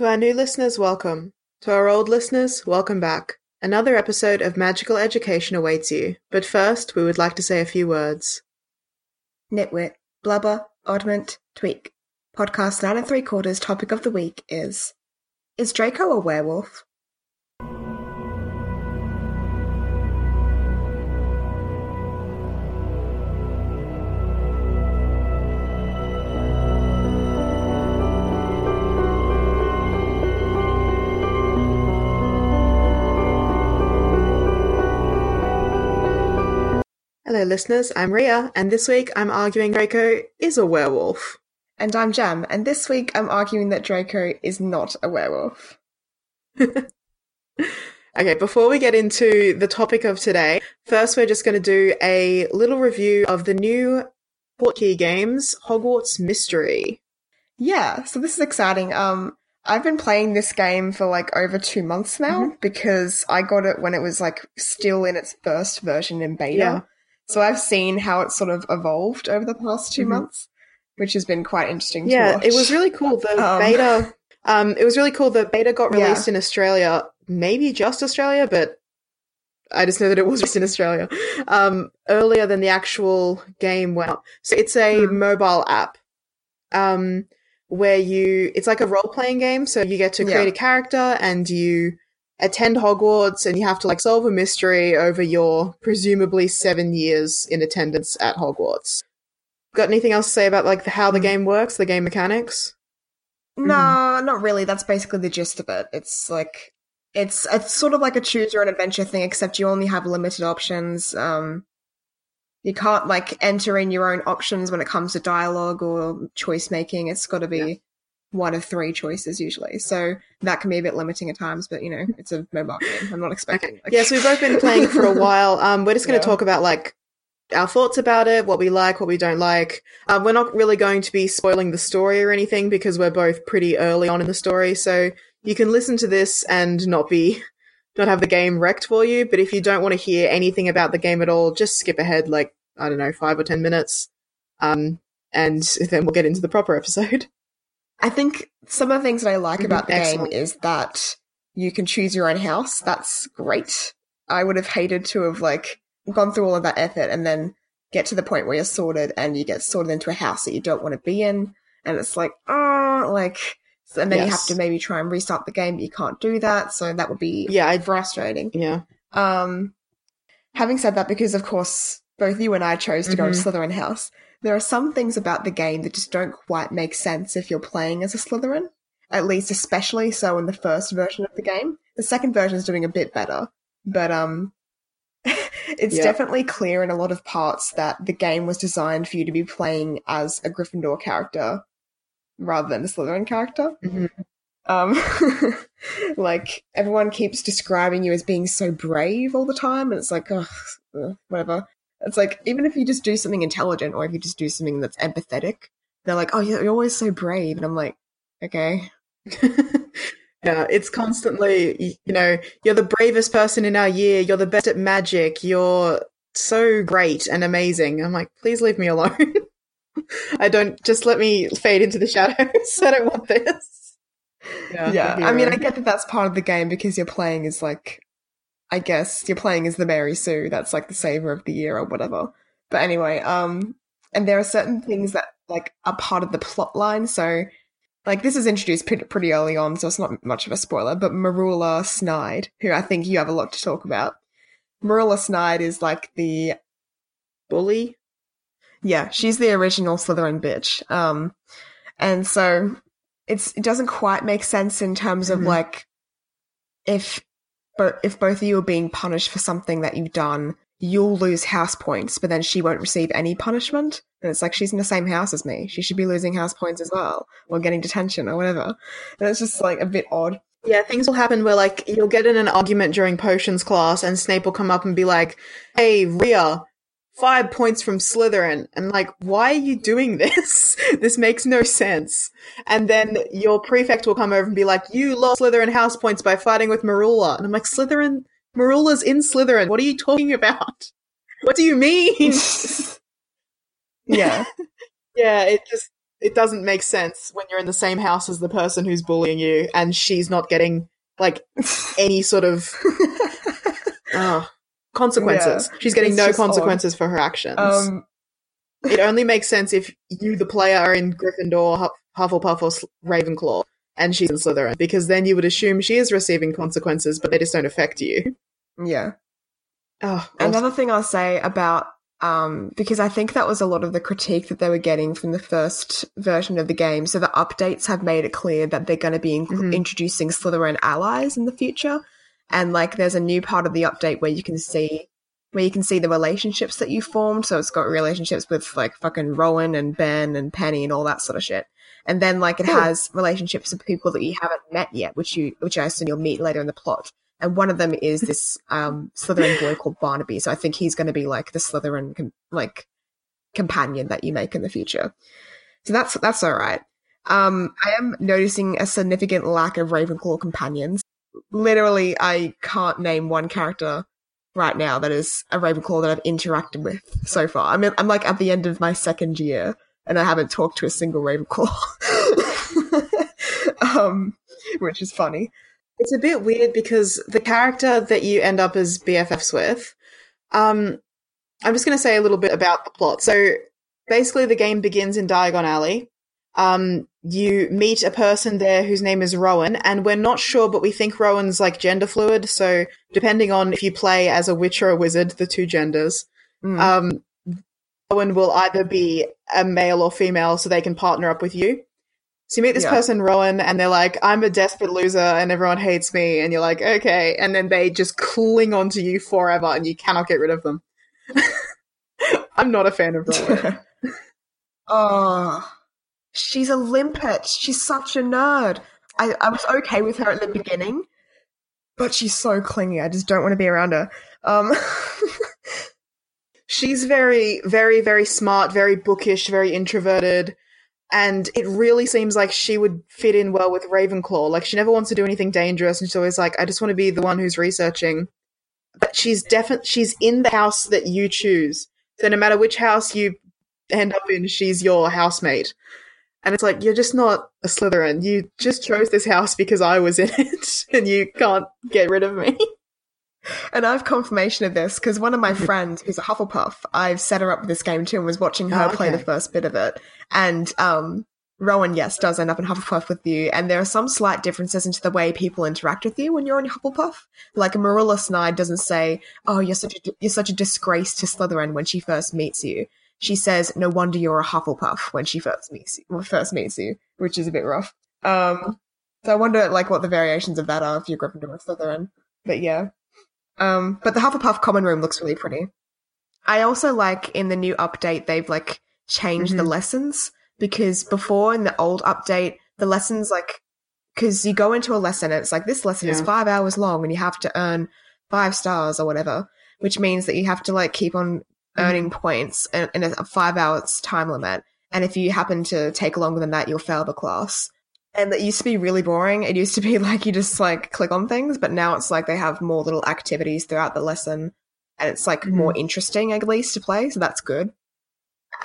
To our new listeners, welcome. To our old listeners, welcome back. Another episode of Magical Education awaits you, but first we would like to say a few words. Nitwit, blubber, oddment, tweak. Podcast nine and three quarters topic of the week is Is Draco a werewolf? Hello, listeners. I'm Ria, and this week I'm arguing Draco is a werewolf. And I'm Jam, and this week I'm arguing that Draco is not a werewolf. Okay, before we get into the topic of today, first we're just going to do a little review of the new Portkey games, Hogwarts Mystery. Yeah, so this is exciting. Um, I've been playing this game for like over two months now because I got it when it was like still in its first version in beta. Yeah. So I've seen how it's sort of evolved over the past 2 Mhm. months, which has been quite interesting to Yeah, watch. it was really cool. The Um, beta, um, it was really cool. The beta got Yeah. released in Australia, maybe just Australia, but I just know that it was released in Australia um, earlier than the actual game went out. So it's a Hmm. mobile app um, where you, it's like a role playing game. So you get to create Yeah. a character and you attend Hogwarts and you have to like solve a mystery over your presumably seven years in attendance at Hogwarts. Got anything else to say about like the, how the Hmm. game works, the game mechanics? No, not really. That's basically the gist of it. It's like it's it's sort of like a choose your own adventure thing, except you only have limited options. Um, you can't like enter in your own options when it comes to dialogue or choice making. It's got to be Yeah. One of three choices usually. So that can be a bit limiting at times. But you know, it's a mobile game. I'm not expecting. Okay. like- Yeah, so we've both been playing for a while. Um, we're just going to Yeah. talk about like our thoughts about it, what we like, what we don't like. Um, we're not really going to be spoiling the story or anything because we're both pretty early on in the story. So you can listen to this and not be not have the game wrecked for you. But if you don't want to hear anything about the game at all, just skip ahead like I don't know five or ten minutes, um, and then we'll get into the proper episode. I think some of the things that I like Mhm, about the excellent. game is that you can choose your own house. That's great. I would have hated to have like gone through all of that effort and then get to the point where you're sorted and you get sorted into a house that you don't want to be in, and it's like, oh, like, and then you have to maybe try and restart the game, but you can't do that. So that would be Yeah, frustrating. yeah, Um, having said that, because of course both you and I chose to go to. Slytherin House, there are some things about the game that just don't quite make sense if you're playing as a Slytherin. At least, especially so in the first version of the game. The second version is doing a bit better, but um, it's Yeah. definitely clear in a lot of parts that the game was designed for you to be playing as a Gryffindor character rather than a Slytherin character. Mhm. Um, like everyone keeps describing you as being so brave all the time, and it's like, ugh, whatever. It's like even if you just do something intelligent, or if you just do something that's empathetic, they're like, oh, you're always so brave, and I'm like, okay, yeah, it's constantly, you know, you're the bravest person in our year. You're the best at magic. You're so great and amazing. I'm like, please leave me alone. I don't, just let me fade into the shadows. I don't want this. yeah. the I mean, I get that that's part of the game because you're playing as like, I guess you're playing as the Mary Sue. That's like the saver of the year or whatever. But anyway, um, and there are certain things that like are part of the plot line. So, like this is introduced pretty, early on, so it's not much of a spoiler. But Merula Snyde, who I think you have a lot to talk about. Marilla Snyde is like the bully. yeah, she's the original Slytherin bitch. Um, and so it's it doesn't quite make sense in terms of Mhm. like if but if both of you are being punished for something that you've done, you'll lose house points, but then she won't receive any punishment. And it's like she's in the same house as me. She should be losing house points as well, or getting detention or whatever. And it's just like a bit odd. Yeah, things will happen where like you'll get in an argument during potions class and Snape will come up and be like, Hey, Rhea, five points from Slytherin. And like, why are you doing this? this makes no sense. And then your prefect will come over and be like, you lost Slytherin house points by fighting with Merula. And I'm like, Slytherin, Merula's in Slytherin. What are you talking about? What do you mean? Yeah. yeah, it just, it doesn't make sense when you're in the same house as the person who's bullying you and she's not getting like any sort of oh, consequences. Yeah, she's getting it's no consequences for her actions. um, it only makes sense if you, the player, are in Gryffindor, Huff- Hufflepuff, or Ravenclaw, and she's in Slytherin, because then you would assume she is receiving consequences, but they just don't affect you. yeah. Oh, Another thing I'll say about um, because I think that was a lot of the critique that they were getting from the first version of the game. So the updates have made it clear that they're going to be in- Mhm. introducing Slytherin allies in the future, and like there's a new part of the update where you can see where you can see the relationships that you formed. So it's got relationships with like fucking Rowan and Ben and Penny and all that sort of shit. And then like it Cool. has relationships with people that you haven't met yet, which you which I assume you'll meet later in the plot. And one of them is this um, Slytherin boy called Barnaby. So I think he's going to be like the Slytherin com- like companion that you make in the future. So that's that's all right. Um, I am noticing a significant lack of Ravenclaw companions. Literally, I can't name one character right now that is a Ravenclaw that I've interacted with so far. I mean, I'm like at the end of my second year, and I haven't talked to a single Ravenclaw, um, which is funny. It's a bit weird because the character that you end up as BFFs with, um, I'm just going to say a little bit about the plot. So basically, the game begins in Diagon Alley. Um, you meet a person there whose name is Rowan, and we're not sure, but we think Rowan's like gender fluid. So depending on if you play as a witch or a wizard, the two genders, Mm. um, Rowan will either be a male or female, so they can partner up with you. So you meet this Yeah. person, Rowan, and they're like, I'm a desperate loser and everyone hates me. And you're like, okay. And then they just cling onto you forever and you cannot get rid of them. I'm not a fan of Rowan. oh, she's a limpet. She's such a nerd. I, I was okay with her at the beginning, but she's so clingy. I just don't want to be around her. Um, She's very, very, very smart, very bookish, very introverted. And it really seems like she would fit in well with Ravenclaw. Like, she never wants to do anything dangerous. And she's always like, I just want to be the one who's researching. But she's definitely, she's in the house that you choose. So no matter which house you end up in, she's your housemate. And it's like, you're just not a Slytherin. You just chose this house because I was in it. And you can't get rid of me. and I have confirmation of this because one of my friends, who's a Hufflepuff, I've set her up with this game too and was watching her Oh, play the first bit of it. And um, Rowan, yes, does end up in Hufflepuff with you. And there are some slight differences into the way people interact with you when you're in Hufflepuff. Like Marilla Snyde doesn't say, "Oh, you're such a you're such a disgrace to Slytherin" when she first meets you. She says, "No wonder you're a Hufflepuff" when she first meets you. well, First meets you, which is a bit rough. Um, so I wonder, like, what the variations of that are if you're Gryffindor or Slytherin. But yeah. Um, but the Hufflepuff common room looks really pretty. I also like in the new update they've like changed the Mhm. lessons because before in the old update the lessons like because you go into a lesson and it's like this lesson is five hours long and you have to earn five stars or whatever, which means that you have to like keep on earning points in, in a five hours time limit. And if you happen to take longer than that, you'll fail the class. And that used to be really boring. It used to be like you just like click on things, but now it's like they have more little activities throughout the lesson and it's like Mhm. more interesting at least to play, so that's good.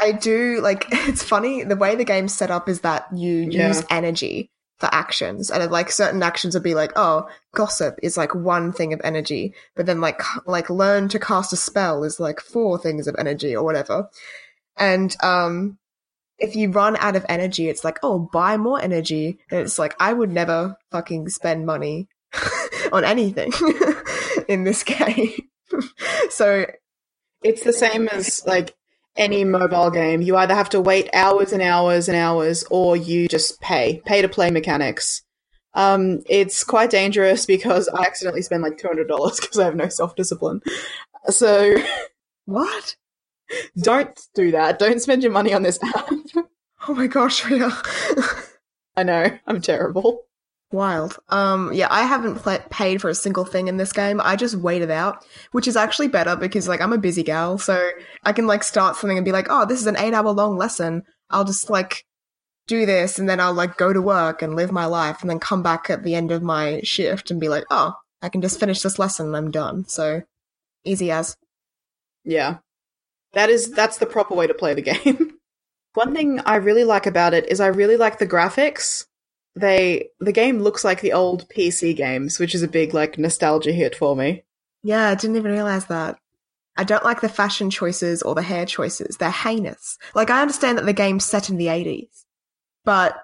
I do like it's funny the way the game's set up is that you Yeah. use energy for actions. And like certain actions would be like oh gossip is like one thing of energy. But then like like learn to cast a spell is like four things of energy or whatever. And um if you run out of energy it's like oh buy more energy. And it's like i would never fucking spend money on anything in this game. So It's the same as like any mobile game. You either have to wait hours and hours and hours, or you just pay pay to play mechanics. Um, it's quite dangerous because I accidentally spend like two hundred dollars because I have no self discipline. So What? don't do that. Don't spend your money on this app. Oh my gosh, Rhea. I know, I'm terrible. Wild. Um, yeah, I haven't pla paid for a single thing in this game. I just wait it out, which is actually better because, like, I'm a busy gal, so I can, like, start something and be like, oh, this is an eight hour long lesson. I'll just, like, do this and then I'll, like, go to work and live my life and then come back at the end of my shift and be like, oh, I can just finish this lesson and I'm done. So, easy as. Yeah. That is that's the proper way to play the game. One thing I really like about it is I really like the graphics. They the game looks like the old PC games, which is a big like nostalgia hit for me. Yeah, I didn't even realize that. I don't like the fashion choices or the hair choices. They're heinous. Like, I understand that the game's set in the 80s, but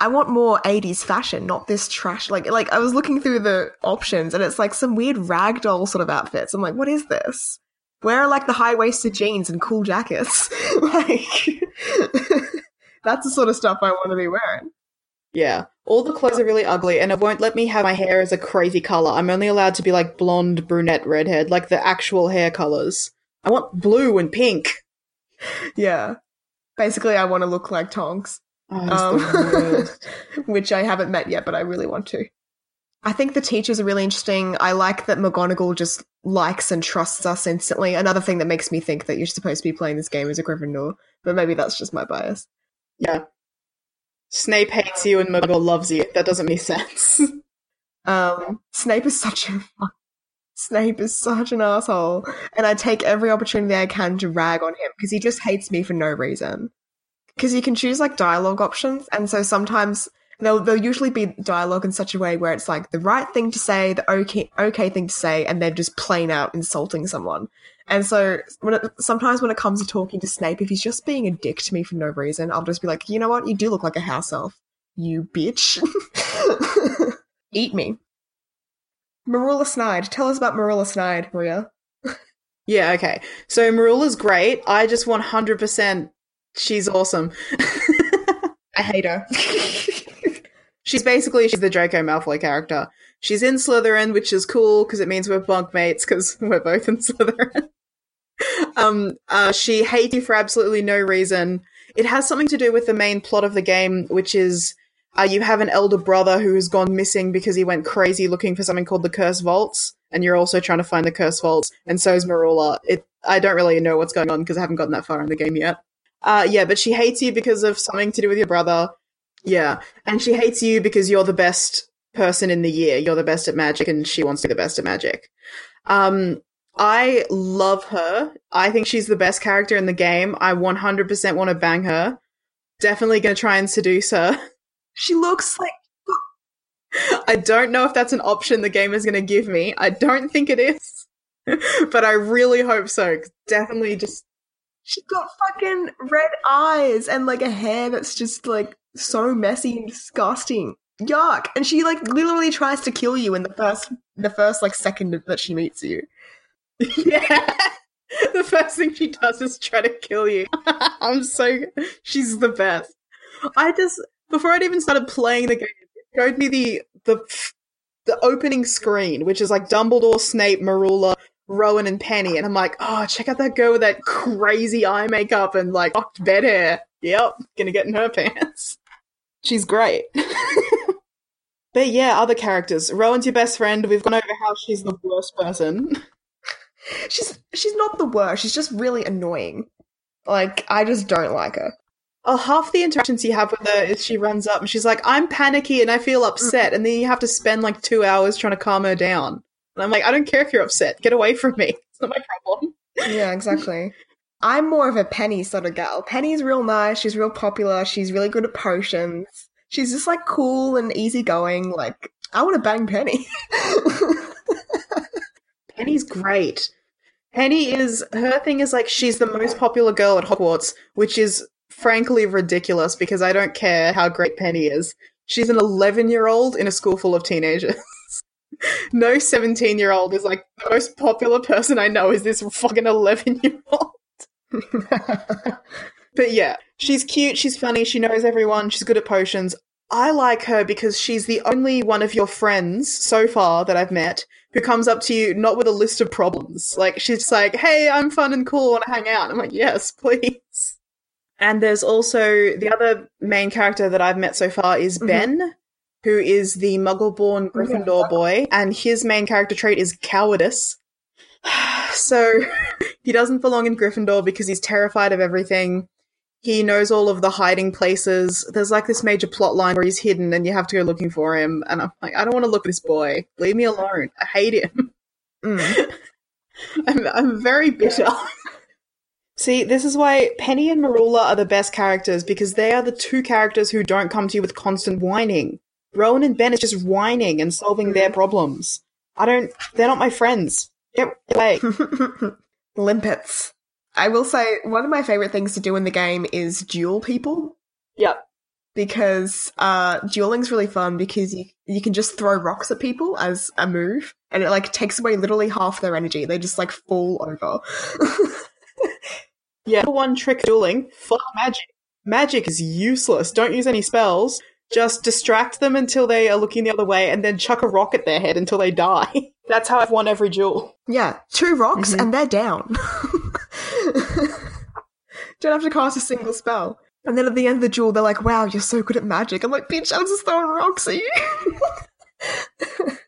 I want more 80s fashion, not this trash. Like, like I was looking through the options and it's like some weird ragdoll sort of outfits. I'm like, what is this? Where are like the high waisted jeans and cool jackets? like, that's the sort of stuff I want to be wearing. Yeah. All the clothes are really ugly and it won't let me have my hair as a crazy color. I'm only allowed to be like blonde, brunette, redhead, like the actual hair colors. I want blue and pink. Yeah. Basically, I want to look like Tonks. Oh, um, which I haven't met yet, but I really want to. I think the teachers are really interesting. I like that McGonagall just likes and trusts us instantly. Another thing that makes me think that you're supposed to be playing this game as a Gryffindor, but maybe that's just my bias. yeah. Snape hates you and McGonagall loves you. That doesn't make sense. Um, Snape is such a Snape is such an asshole, and I take every opportunity I can to rag on him because he just hates me for no reason. Because you can choose like dialogue options, and so sometimes they'll they'll usually be dialogue in such a way where it's like the right thing to say, the okay okay thing to say, and they're just plain out insulting someone. And so when it, sometimes when it comes to talking to Snape, if he's just being a dick to me for no reason, I'll just be like, you know what, you do look like a house elf, you bitch. Eat me. Marilla Snyde. Tell us about Marilla Snyde, Maria. yeah, okay. So Merula's great. I just 100% she's awesome. I hate her. She's basically she's the Draco Malfoy character. She's in Slytherin, which is cool because it means we're bunkmates because we're both in Slytherin. Um, uh, she hates you for absolutely no reason. It has something to do with the main plot of the game, which is uh, you have an elder brother who has gone missing because he went crazy looking for something called the Curse Vaults, and you're also trying to find the Curse Vaults, and so is Merula. It I don't really know what's going on because I haven't gotten that far in the game yet. Uh, yeah, but she hates you because of something to do with your brother. Yeah, and she hates you because you're the best person in the year. You're the best at magic, and she wants to be the best at magic. Um, I love her. I think she's the best character in the game. I 100% want to bang her. Definitely going to try and seduce her. she looks like I don't know if that's an option the game is going to give me. I don't think it is. but I really hope so. Definitely just she's got fucking red eyes and like a hair that's just like so messy and disgusting. Yuck! And she like literally tries to kill you in the first the first like second that she meets you. Yeah. the first thing she does is try to kill you. I'm so she's the best. I just before I'd even started playing the game, it showed me the the the opening screen, which is like Dumbledore, Snape, Merula, Rowan, and Penny, and I'm like, oh, check out that girl with that crazy eye makeup and like locked bed hair. Yep, gonna get in her pants. She's great. but yeah, other characters. Rowan's your best friend. We've gone over how she's the worst person. She's she's not the worst. She's just really annoying. Like I just don't like her. Oh, half the interactions you have with her is she runs up and she's like, I'm panicky and I feel upset. And then you have to spend like two hours trying to calm her down. And I'm like, I don't care if you're upset. Get away from me. It's not my problem. Yeah, exactly. I'm more of a Penny sort of gal. Penny's real nice. She's real popular. She's really good at potions. She's just like cool and easygoing. Like I want to bang Penny. Penny's great. Penny is, her thing is like, she's the most popular girl at Hogwarts, which is frankly ridiculous because I don't care how great Penny is. She's an 11 year old in a school full of teenagers. no 17 year old is like, the most popular person I know is this fucking 11 year old. But yeah, she's cute, she's funny, she knows everyone, she's good at potions. I like her because she's the only one of your friends so far that I've met who comes up to you not with a list of problems. Like she's just like, "Hey, I'm fun and cool, want to hang out?" I'm like, "Yes, please." And there's also the other main character that I've met so far is Mhm. Ben, who is the Muggle-born Gryffindor boy, and his main character trait is cowardice. so he doesn't belong in Gryffindor because he's terrified of everything. He knows all of the hiding places. There's like this major plot line where he's hidden and you have to go looking for him. And I'm like, I don't want to look at this boy. Leave me alone. I hate him. Mm. I'm, I'm very bitter. See, this is why Penny and Merula are the best characters because they are the two characters who don't come to you with constant whining. Rowan and Ben is just whining and solving their problems. I don't, they're not my friends. Get away. Limpets. I will say one of my favorite things to do in the game is duel people yep. because uh, dueling's really fun because you you can just throw rocks at people as a move and it like takes away literally half their energy. They just like fall over. Yeah. One trick dueling, fuck magic. Magic is useless. Don't use any spells. Just distract them until they are looking the other way and then chuck a rock at their head until they die. That's how I've won every duel. yeah, two rocks Mhm. and they're down. Don't have to cast a single spell. And then at the end of the duel, they're like, "Wow, you're so good at magic." I'm like, "Bitch, I was just throwing rocks at you."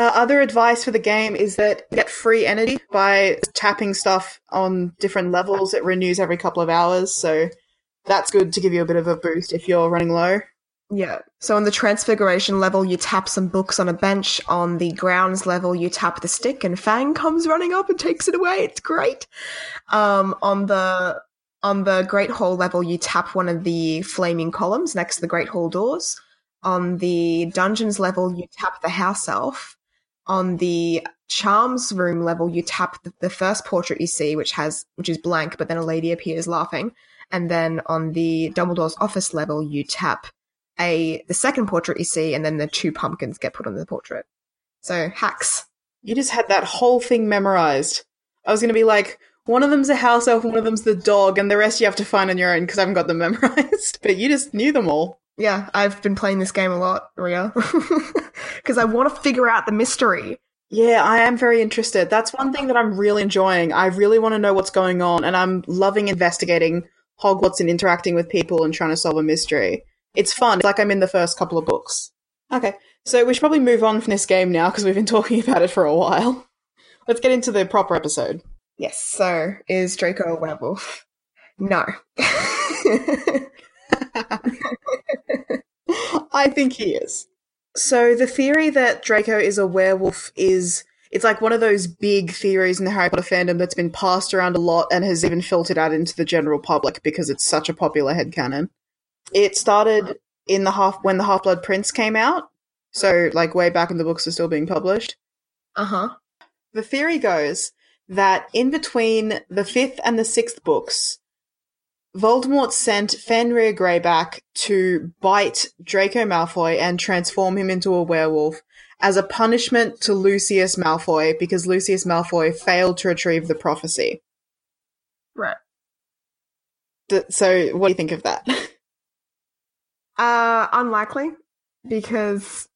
Uh, other advice for the game is that get free energy by tapping stuff on different levels. It renews every couple of hours, so that's good to give you a bit of a boost if you're running low. Yeah. So on the transfiguration level, you tap some books on a bench. On the grounds level, you tap the stick, and Fang comes running up and takes it away. It's great. Um, on the on the Great Hall level, you tap one of the flaming columns next to the Great Hall doors. On the dungeons level, you tap the house elf. On the charms room level, you tap the, the first portrait you see, which has which is blank, but then a lady appears laughing. And then on the Dumbledore's office level, you tap a the second portrait you see, and then the two pumpkins get put on the portrait. So hacks. You just had that whole thing memorized. I was going to be like, one of them's a house elf, one of them's the dog, and the rest you have to find on your own because I haven't got them memorized. But you just knew them all. Yeah, I've been playing this game a lot, Ria, because I want to figure out the mystery. Yeah, I am very interested. That's one thing that I'm really enjoying. I really want to know what's going on, and I'm loving investigating Hogwarts and interacting with people and trying to solve a mystery. It's fun. It's like I'm in the first couple of books. Okay, so we should probably move on from this game now because we've been talking about it for a while. Let's get into the proper episode. Yes. So is Draco a werewolf? No. I think he is. So the theory that Draco is a werewolf is it's like one of those big theories in the Harry Potter fandom that's been passed around a lot and has even filtered out into the general public because it's such a popular headcanon. It started in the half when the Half Blood Prince came out. So like way back when the books are still being published. uh huh. The theory goes that in between the fifth and the sixth books, Voldemort sent Fenrir Greyback to bite Draco Malfoy and transform him into a werewolf as a punishment to Lucius Malfoy because Lucius Malfoy failed to retrieve the prophecy. Right. D- So, what do you think of that? Uh, unlikely, because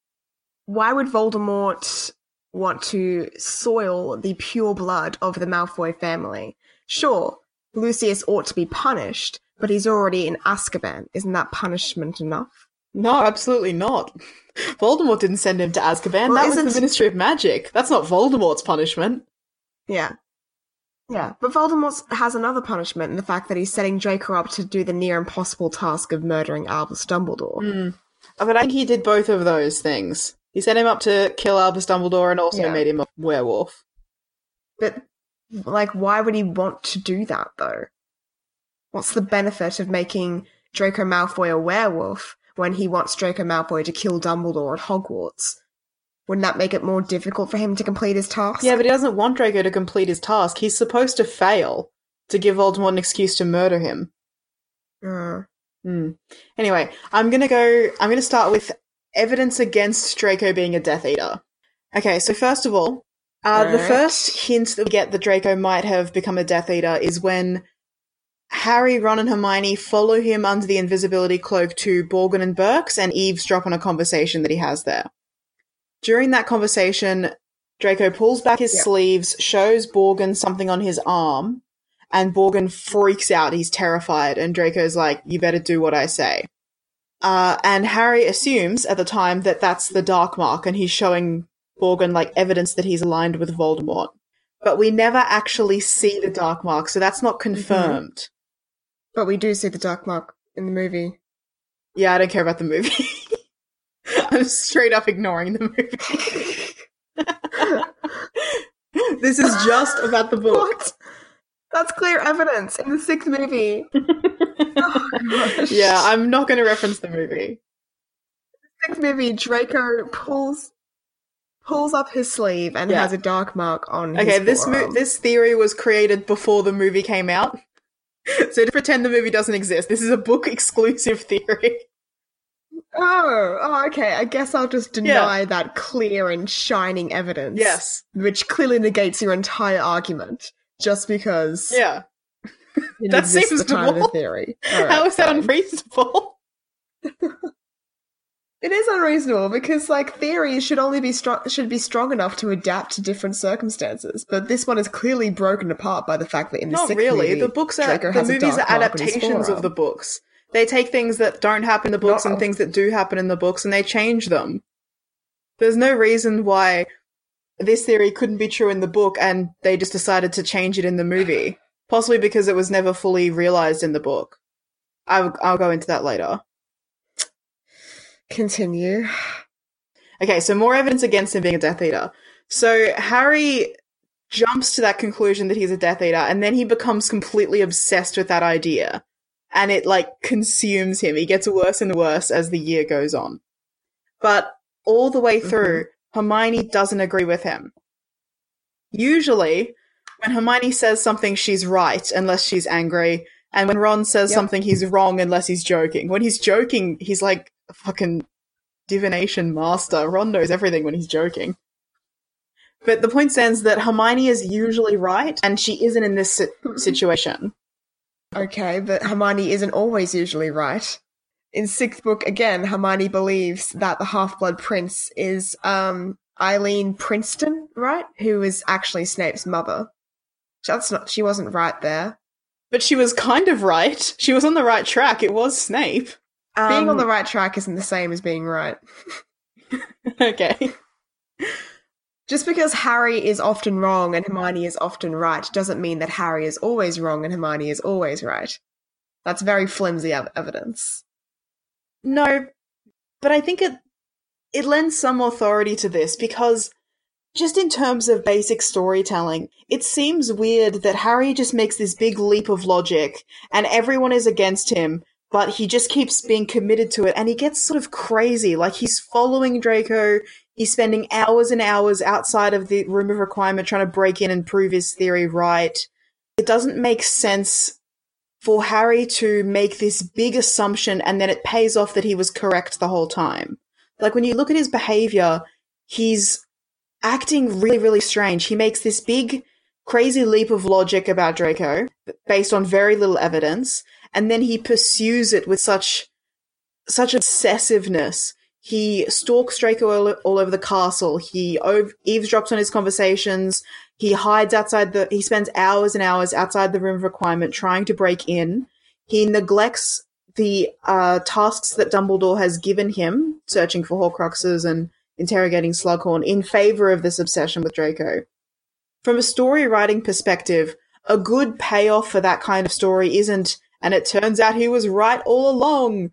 why would Voldemort want to soil the pure blood of the Malfoy family? Sure, Lucius ought to be punished, but he's already in Azkaban. Isn't that punishment enough? no, absolutely not. Voldemort didn't send him to Azkaban. Well, that was the Ministry of Magic. That's not Voldemort's punishment. Yeah. Yeah, but Voldemort has another punishment in the fact that he's setting Draco up to do the near impossible task of murdering Albus Dumbledore. Mm. But I think he did both of those things. He set him up to kill Albus Dumbledore and also Yeah. made him a werewolf. But, like, why would he want to do that, though? What's the benefit of making Draco Malfoy a werewolf when he wants Draco Malfoy to kill Dumbledore at Hogwarts? Wouldn't that make it more difficult for him to complete his task? Yeah, but he doesn't want Draco to complete his task. He's supposed to fail to give Voldemort an excuse to murder him. Uh, Hmm. Anyway, I'm gonna go. I'm gonna start with evidence against Draco being a Death Eater. Okay, so first of all, uh, the first hint that we get that Draco might have become a Death Eater is when Harry, Ron, and Hermione follow him under the invisibility cloak to Borgin and Burkes and eavesdrop on a conversation that he has there. During that conversation, Draco pulls back his sleeves, shows Borgin something on his arm, and Borgin freaks out. He's terrified, and Draco's like, You better do what I say. Uh, and Harry assumes at the time that that's the Dark Mark, and he's showing Borgin like evidence that he's aligned with Voldemort. But we never actually see the Dark Mark, so that's not confirmed. But we do see the Dark Mark in the movie. Yeah, I don't care about the movie. I'm straight up ignoring the movie. this is just about the book. What? That's clear evidence in the sixth movie. oh. Yeah, I'm not going to reference the movie. sixth movie, Draco pulls pulls up his sleeve and Yeah. has a dark mark on. Okay, his this mo- this theory was created before the movie came out. So to pretend the movie doesn't exist, this is a book exclusive theory. Oh, oh, okay. I guess I'll just deny that clear and shining evidence. Yes. which clearly negates your entire argument just because Yeah. that seems time of the theory. All How right, is that fine. unreasonable? It is unreasonable because like theories should only be strong should be strong enough to adapt to different circumstances. But this one is clearly broken apart by the fact that in the Not sixth really. movie, the books are Draco the movies are dark mark on his adaptations of the books. They take things that don't happen in the books Not- and things that do happen in the books and they change them. There's no reason why this theory couldn't be true in the book and they just decided to change it in the movie. Possibly because it was never fully realized in the book. I'll, I'll go into that later. Continue. Okay, so more evidence against him being a Death Eater. So Harry jumps to that conclusion that he's a Death Eater, and then he becomes completely obsessed with that idea. And it, like, consumes him. He gets worse and worse as the year goes on. But all the way mm-hmm. through, Hermione doesn't agree with him. Usually, when Hermione says something, she's right, unless she's angry. And when Ron says Yep. something, he's wrong unless he's joking. When he's joking, he's like a fucking divination master. Ron knows everything when he's joking. But the point stands that Hermione is usually right, and she isn't in this si- situation. Okay, but Hermione isn't always usually right. In sixth book, again, Hermione believes that the Half Blood Prince is um Eileen Princeton, right? Who is actually Snape's mother. That's not. She wasn't right there. But she was kind of right. She was on the right track. It was Snape. being on Um, the right track isn't the same as being right. okay. Just because Harry is often wrong and Hermione is often right doesn't mean that Harry is always wrong and Hermione is always right. That's very flimsy ev- evidence. No, but I think it it lends some authority to this because just in terms of basic storytelling, it seems weird that Harry just makes this big leap of logic and everyone is against him, but he just keeps being committed to it and he gets sort of crazy. Like he's following Draco, he's spending hours and hours outside of the room of requirement trying to break in and prove his theory right. It doesn't make sense for Harry to make this big assumption and then it pays off that he was correct the whole time. Like when you look at his behavior, he's acting really, really strange. He makes this big, crazy leap of logic about Draco based on very little evidence, and then he pursues it with such, such obsessiveness. He stalks Draco all, all over the castle. He ov- eavesdrops on his conversations. He hides outside the, he spends hours and hours outside the room of requirement trying to break in. He neglects the uh, tasks that Dumbledore has given him, searching for Horcruxes and interrogating Slughorn, in favor of this obsession with Draco. From a story writing perspective, a good payoff for that kind of story isn't, and it turns out he was right all along.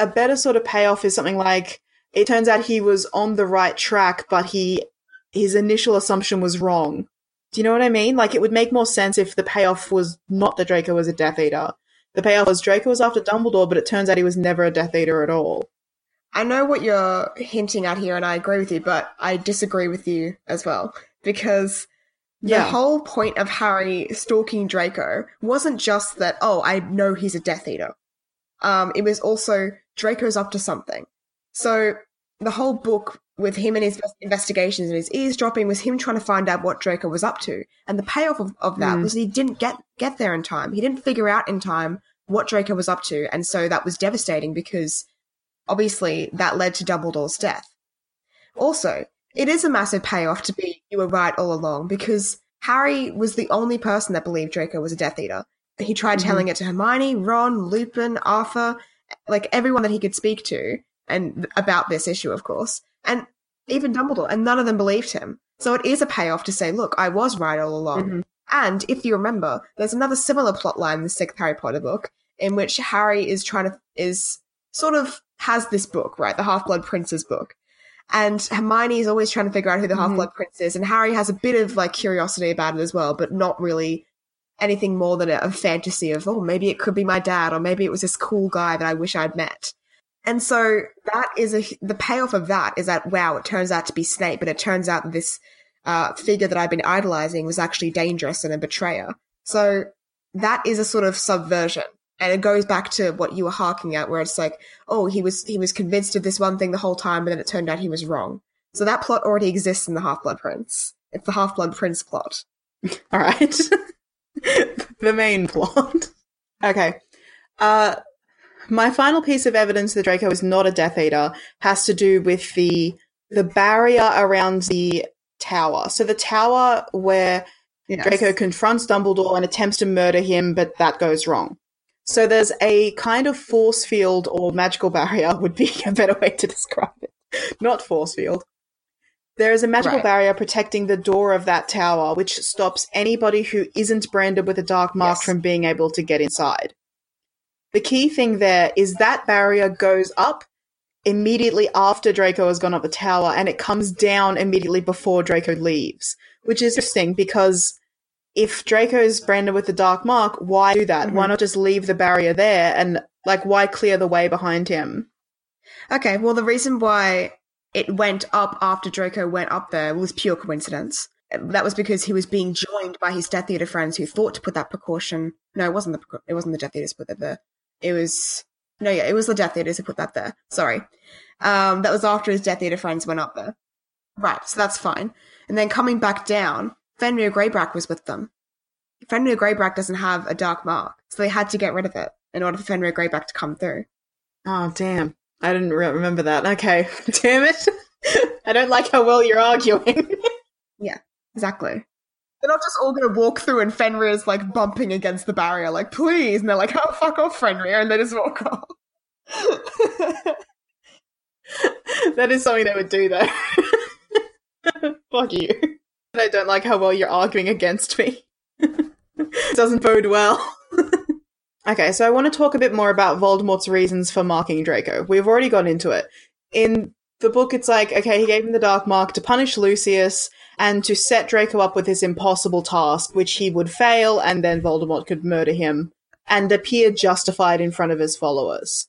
A better sort of payoff is something like, it turns out he was on the right track, but he his initial assumption was wrong. Do you know what I mean? Like it would make more sense if the payoff was not that Draco was a Death Eater. The payoff was Draco was after Dumbledore, but it turns out he was never a Death Eater at all. I know what you're hinting at here, and I agree with you, but I disagree with you as well because the Yeah. whole point of Harry stalking Draco wasn't just that. Oh, I know he's a Death Eater. Um, it was also Draco's up to something. So the whole book with him and his investigations and his eavesdropping was him trying to find out what Draco was up to. And the payoff of, of that Mm. was he didn't get get there in time. He didn't figure out in time what Draco was up to, and so that was devastating because obviously that led to Dumbledore's death. Also, it is a massive payoff to be you were right all along because Harry was the only person that believed Draco was a Death Eater. He tried Mhm. telling it to Hermione, Ron, Lupin, Arthur, like everyone that he could speak to, and about this issue, of course, and even Dumbledore, and none of them believed him. So it is a payoff to say, look, I was right all along. Mhm. And if you remember, there's another similar plot line in the sixth Harry Potter book in which Harry is trying to is sort of has this book, right? The Half Blood Prince's book. And Hermione is always trying to figure out who the. Half Blood Prince is, and Harry has a bit of like curiosity about it as well, but not really anything more than a, a fantasy of, oh, maybe it could be my dad, or maybe it was this cool guy that I wish I'd met. And so that is a the payoff of that is that wow, it turns out to be Snape, but it turns out that this uh, figure that I've been idolizing was actually dangerous and a betrayer. So that is a sort of subversion, and it goes back to what you were harking at, where it's like, oh, he was he was convinced of this one thing the whole time, but then it turned out he was wrong. So that plot already exists in the Half Blood Prince. It's the Half Blood Prince plot. All right. the main plot. Okay. Uh, my final piece of evidence that Draco is not a Death Eater has to do with the the barrier around the tower. So the tower where Yes. Draco confronts Dumbledore and attempts to murder him, but that goes wrong. So there's a kind of force field or magical barrier would be a better way to describe it. Not force field. There is a magical Right. barrier protecting the door of that tower, which stops anybody who isn't branded with a dark mark Yes. from being able to get inside. The key thing there is that barrier goes up immediately after Draco has gone up the tower and it comes down immediately before Draco leaves, which is interesting because if Draco's branded with the dark mark, why do that? Mhm. Why not just leave the barrier there and like why clear the way behind him? Okay, well, the reason why it went up after Draco went up there it was pure coincidence. That was because he was being joined by his Death Eater friends who thought to put that precaution. No, it wasn't the it wasn't the Death Eaters put that there. It was no, yeah, it was the Death Eaters who put that there. Sorry, um, that was after his Death Eater friends went up there. Right, so that's fine. And then coming back down, Fenrir Greyback was with them. Fenrir Greyback doesn't have a dark mark, so they had to get rid of it in order for Fenrir Greyback to come through. Oh damn. I didn't re- remember that. Okay. damn it. I don't like how well you're arguing. Yeah, exactly. They're not just all going to walk through and Fenrir's like bumping against the barrier, like, please. And they're like, oh, fuck off, Fenrir. And they just walk off. that is something they would do though. Fuck you. I don't like how well you're arguing against me. It doesn't bode well. Okay, so I want to talk a bit more about Voldemort's reasons for marking Draco. We've already gone into it. In the book, it's like, okay, he gave him the Dark Mark to punish Lucius and to set Draco up with this impossible task, which he would fail, and then Voldemort could murder him and appear justified in front of his followers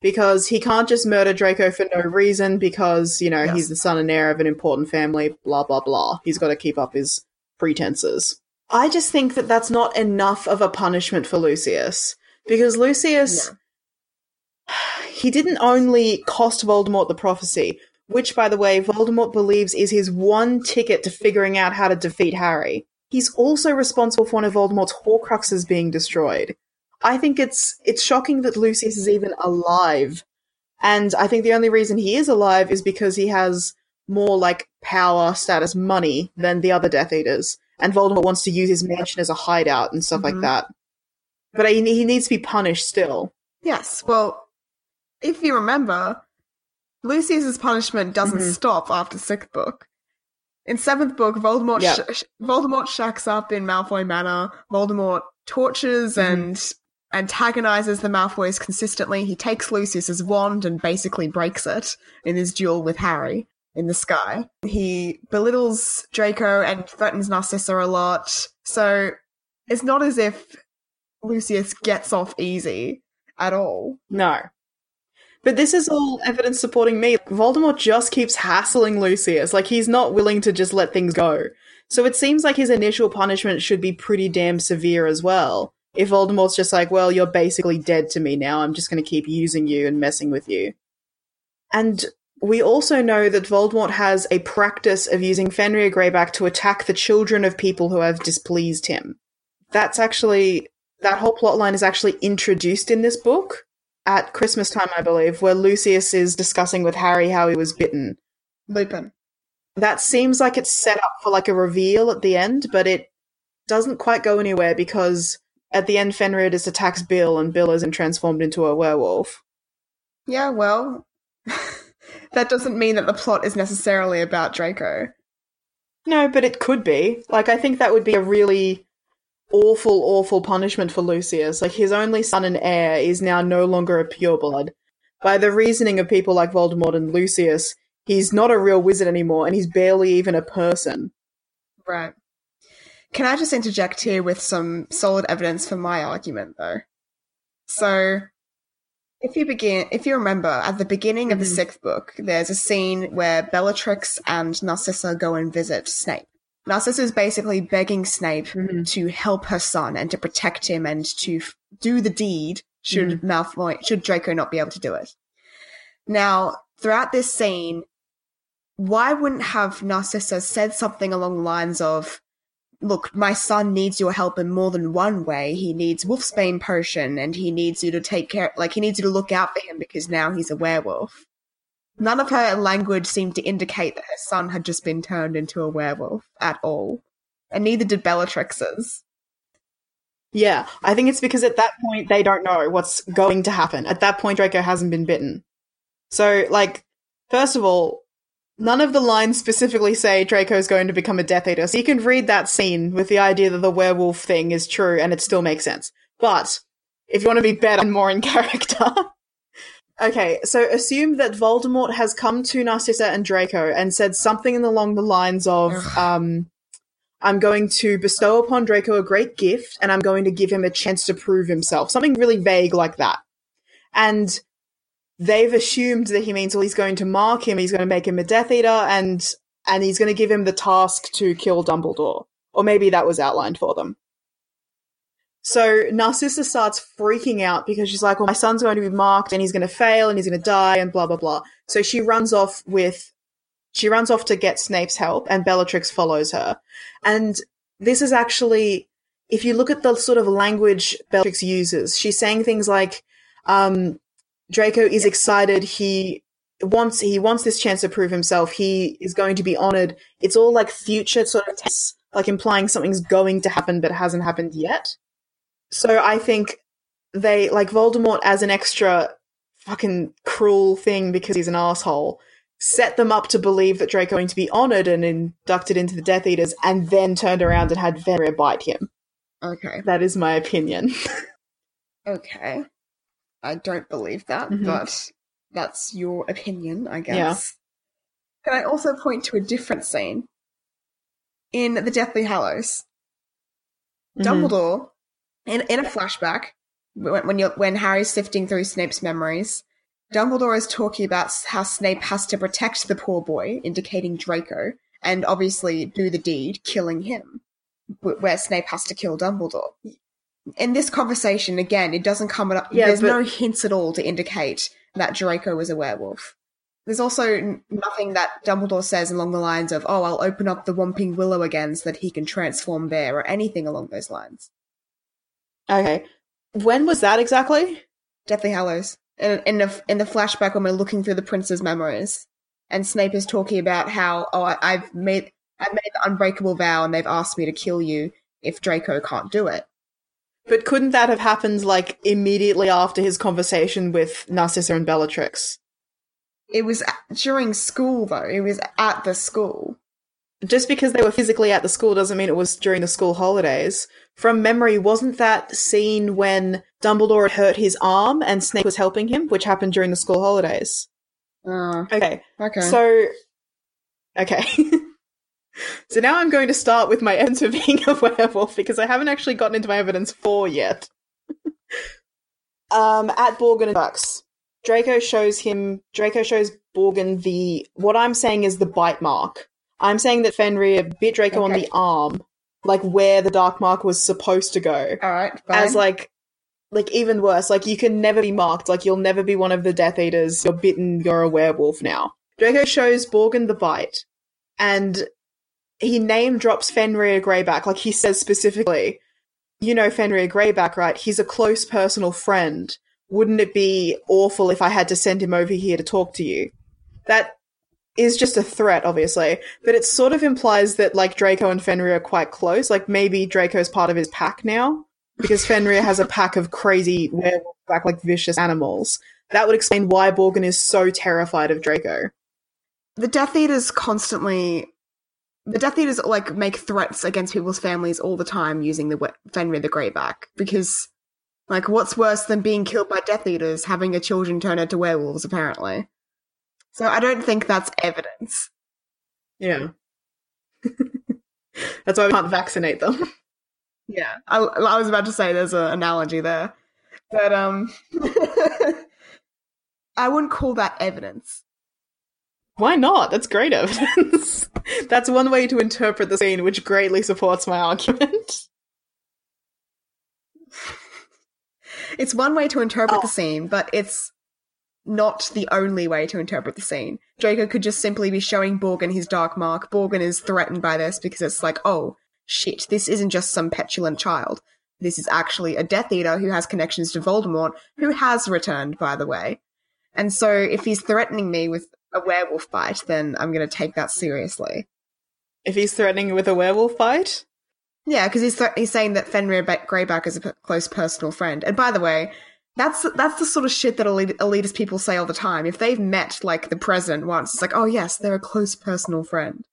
because he can't just murder Draco for no reason because, you know, Yes. he's the son and heir of an important family, blah, blah, blah. He's got to keep up his pretenses. I just think that that's not enough of a punishment for Lucius because Lucius, he didn't only cost Voldemort the prophecy, which, by the way, Voldemort believes is his one ticket to figuring out how to defeat Harry. He's also responsible for one of Voldemort's Horcruxes being destroyed. I think it's it's shocking that Lucius is even alive. And I think the only reason he is alive is because he has more like power, status, money than the other Death Eaters. And Voldemort wants to use his mansion as a hideout and stuff Mhm. like that. But he, he needs to be punished still. yes. Well, if you remember, Lucius's punishment doesn't Mhm. stop after sixth book. In seventh book, Voldemort Yeah. sh- Voldemort shacks up in Malfoy Manor. Voldemort tortures Mhm. and antagonizes the Malfoys consistently. He takes Lucius's wand and basically breaks it in his duel with Harry in the sky. He belittles Draco and threatens Narcissa a lot. So it's not as if Lucius gets off easy at all. No. But this is all evidence supporting me. Voldemort just keeps hassling Lucius. Like, he's not willing to just let things go. So it seems like his initial punishment should be pretty damn severe as well. If Voldemort's just like, well, you're basically dead to me now, I'm just going to keep using you and messing with you. And we also know that Voldemort has a practice of using Fenrir Greyback to attack the children of people who have displeased him. That's actually that whole plotline is actually introduced in this book at Christmas time, I believe, where Lucius is discussing with Harry how he was bitten. Lupin. That seems like it's set up for like a reveal at the end, but it doesn't quite go anywhere because at the end Fenrir just attacks Bill and Bill isn't transformed into a werewolf. Yeah, well, that doesn't mean that the plot is necessarily about Draco. No, but it could be. Like, I think that would be a really awful, awful punishment for Lucius. Like, his only son and heir is now no longer a pureblood. By the reasoning of people like Voldemort and Lucius, he's not a real wizard anymore, and he's barely even a person. Right. Can I just interject here with some solid evidence for my argument, though? So, if you begin, if you remember, at the beginning of the Mhm. sixth book, there's a scene where Bellatrix and Narcissa go and visit Snape. Narcissa is basically begging Snape Mhm. to help her son and to protect him and to f- do the deed should Malfoy, should Draco not be able to do it. Now, throughout this scene, why wouldn't have Narcissa said something along the lines of, look, my son needs your help in more than one way. He needs Wolfsbane potion and he needs you to take care, like, he needs you to look out for him because now he's a werewolf. None of her language seemed to indicate that her son had just been turned into a werewolf at all. And neither did Bellatrix's. Yeah, I think it's because at that point they don't know what's going to happen. At that point, Draco hasn't been bitten. So, like, first of all, none of the lines specifically say Draco's going to become a Death Eater. So you can read that scene with the idea that the werewolf thing is true and it still makes sense. But if you want to be better and more in character. okay, so assume that Voldemort has come to Narcissa and Draco and said something along the lines of, um, I'm going to bestow upon Draco a great gift and I'm going to give him a chance to prove himself. Something really vague like that. And they've assumed that he means, well, he's going to mark him, he's going to make him a Death Eater, and and he's going to give him the task to kill Dumbledore. Or maybe that was outlined for them. So Narcissa starts freaking out because she's like, well, my son's going to be marked and he's going to fail and he's going to die and blah, blah, blah. So she runs off with, she runs off to get Snape's help and Bellatrix follows her. And this is actually, if you look at the sort of language Bellatrix uses, she's saying things like, um, Draco is excited. He wants he wants this chance to prove himself. He is going to be honored. It's all like future sort of tense, like implying something's going to happen but hasn't happened yet. So I think they like Voldemort as an extra fucking cruel thing because he's an asshole. Set them up to believe that Draco is going to be honored and inducted into the Death Eaters, and then turned around and had Fenrir bite him. Okay. That is my opinion. Okay. I don't believe that, Mhm. but that's your opinion, I guess. Yeah. Can I also point to a different scene? In The Deathly Hallows, Mhm. Dumbledore, in, in a flashback, when, when, you're, when Harry's sifting through Snape's memories, Dumbledore is talking about how Snape has to protect the poor boy, indicating Draco, and obviously do the deed, killing him, wh- where Snape has to kill Dumbledore. In this conversation, again, it doesn't come up. Yeah, there's but- no hints at all to indicate that Draco was a werewolf. There's also nothing that Dumbledore says along the lines of, "Oh, I'll open up the Whomping Willow again so that he can transform there," or anything along those lines. Okay. When was that exactly? Deathly Hallows. In, in the in the flashback when we're looking through the prince's memories, and Snape is talking about how, "Oh, I, I've made I've made the unbreakable vow, and they've asked me to kill you if Draco can't do it." But couldn't that have happened like immediately after his conversation with Narcissa and Bellatrix? It was during school, though. It was at the school. Just because they were physically at the school doesn't mean it was during the school holidays. From memory, wasn't that scene when Dumbledore had hurt his arm and Snape was helping him, which happened during the school holidays? Uh, Okay, okay. so okay. so now I'm going to start with my evidence of being a werewolf because I haven't actually gotten into my evidence for yet. um, at Borgin and Burkes, Draco shows him. Draco shows Borgin the. What I'm saying is the bite mark. I'm saying that Fenrir bit Draco on the arm, like where the dark mark was supposed to go All right. Fine. as like like even worse like you can never be marked like you'll never be one of the death eaters you're bitten you're a werewolf now Draco shows Borgin the bite, and he name drops Fenrir Greyback. Like he says specifically, you know Fenrir Greyback, right? He's a close personal friend. Wouldn't it be awful if I had to send him over here to talk to you? That is just a threat, obviously, but it sort of implies that like Draco and Fenrir are quite close. Like maybe Draco's part of his pack now because Fenrir has a pack of crazy werewolf, back like vicious animals. That would explain why Borgin is so terrified of Draco. The Death Eaters constantly. The Death Eaters like make threats against people's families all the time using the Fenrir the Greyback because, like, what's worse than being killed by Death Eaters? Having a children turn into werewolves, apparently. So I don't think that's evidence. Yeah. that's why we can't vaccinate them. Yeah, I, I was about to say there's an analogy there, but um, I wouldn't call that evidence. Why not? That's great evidence. That's one way to interpret the scene, which greatly supports my argument. It's one way to interpret oh. the scene, but it's not the only way to interpret the scene. Draco could just simply be showing Borgin his dark mark. Borgin is threatened by this because it's like, oh, shit, this isn't just some petulant child. This is actually a Death Eater who has connections to Voldemort, who has returned, by the way. And so if he's threatening me with a werewolf bite, then I'm going to take that seriously. If he's threatening you with a werewolf bite? Yeah, because he's, th- he's saying that Fenrir Greyback is a p- close personal friend. And by the way, that's that's the sort of shit that elite, elitist people say all the time. If they've met like the president once, it's like, oh yes, they're a close personal friend.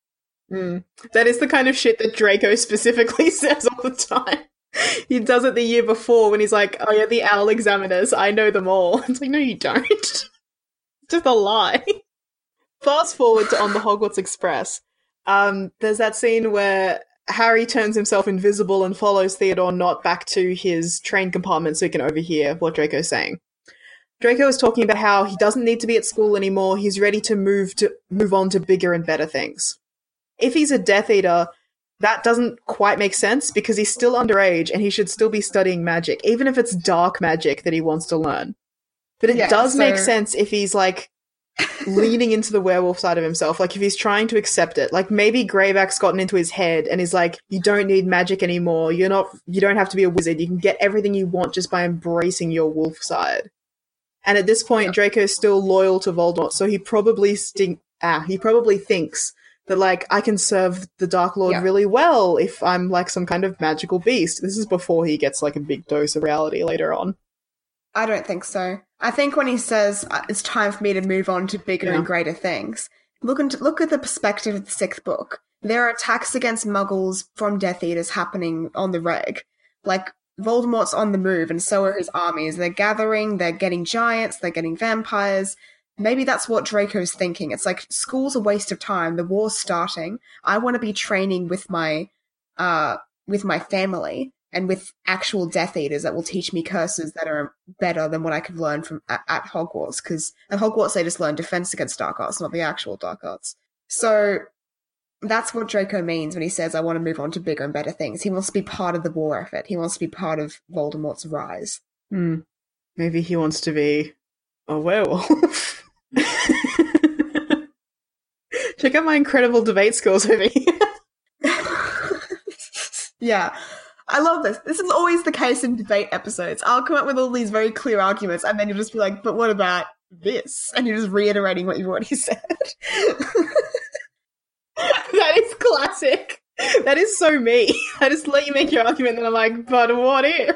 Mm. That is the kind of shit that Draco specifically says all the time. He does it the year before when he's like, "Oh yeah, the owl examiners, I know them all." It's like, no, you don't. it's just a lie. Fast forward to on the Hogwarts Express. Um, there's that scene where Harry turns himself invisible and follows Theodore Nott back to his train compartment so he can overhear what Draco's saying. Draco is talking about how he doesn't need to be at school anymore. He's ready to move to move on to bigger and better things. If he's a Death Eater, that doesn't quite make sense because he's still underage and he should still be studying magic, even if it's dark magic that he wants to learn. But it yeah, does so... make sense if he's like leaning into the werewolf side of himself. Like if he's trying to accept it, like maybe Greyback's gotten into his head and is like, you don't need magic anymore. You're not, you don't have to be a wizard. You can get everything you want just by embracing your wolf side. And at this point, Draco is still loyal to Voldemort, so he probably stink, ah, he probably thinks that like I can serve the Dark Lord yeah. really well if I'm like some kind of magical beast. This is before he gets like a big dose of reality later on. I don't think so. I think when he says uh, it's time for me to move on to bigger yeah. and greater things, look into, look at the perspective of the sixth book. There are attacks against Muggles from Death Eaters happening on the reg. Like Voldemort's on the move, and so are his armies. They're gathering. They're getting giants. They're getting vampires. Maybe that's what Draco's thinking. It's like school's a waste of time. The war's starting. I want to be training with my uh with my family and with actual Death Eaters that will teach me curses that are better than what I could learn from at, at Hogwarts. Because at Hogwarts they just learn defense against dark arts, not the actual dark arts. So that's what Draco means when he says, "I want to move on to bigger and better things." He wants to be part of the war effort. He wants to be part of Voldemort's rise. Hmm. Maybe he wants to be a werewolf. Check out my incredible debate skills here. yeah. I love this. This is always the case in debate episodes. I'll come up with all these very clear arguments, and then you'll just be like, but what about this? And you're just reiterating what you've already said. that is classic. That is so me. I just let you make your argument, and I'm like, but what if?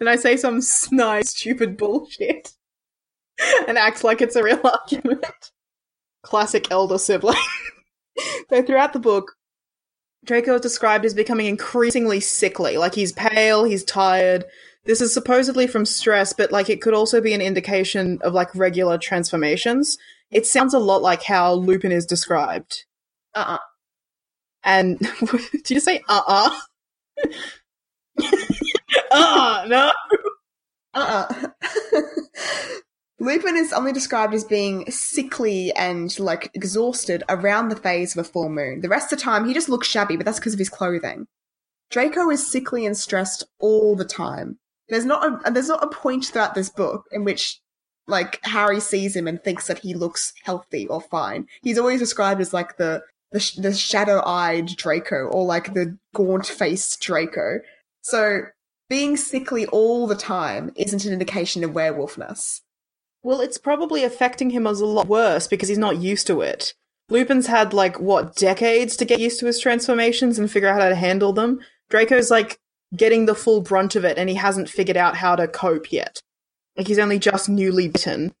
And I say some snide, stupid bullshit and act like it's a real argument classic elder sibling. so throughout the book, Draco is described as becoming increasingly sickly. Like he's pale, he's tired. This is supposedly from stress, but like it could also be an indication of like regular transformations. It sounds a lot like how Lupin is described. Uh uh-uh. uh And did you say uh uh? uh no. Uh uh Lupin is only described as being sickly and like exhausted around the phase of a full moon. The rest of the time, he just looks shabby, but that's because of his clothing. Draco is sickly and stressed all the time. There's not a there's not a point throughout this book in which like Harry sees him and thinks that he looks healthy or fine. He's always described as like the the, the shadow-eyed Draco or like the gaunt-faced Draco. So being sickly all the time isn't an indication of werewolfness. Well, it's probably affecting him as a lot worse because he's not used to it. Lupin's had like what decades to get used to his transformations and figure out how to handle them. Draco's like getting the full brunt of it and he hasn't figured out how to cope yet. Like he's only just newly bitten.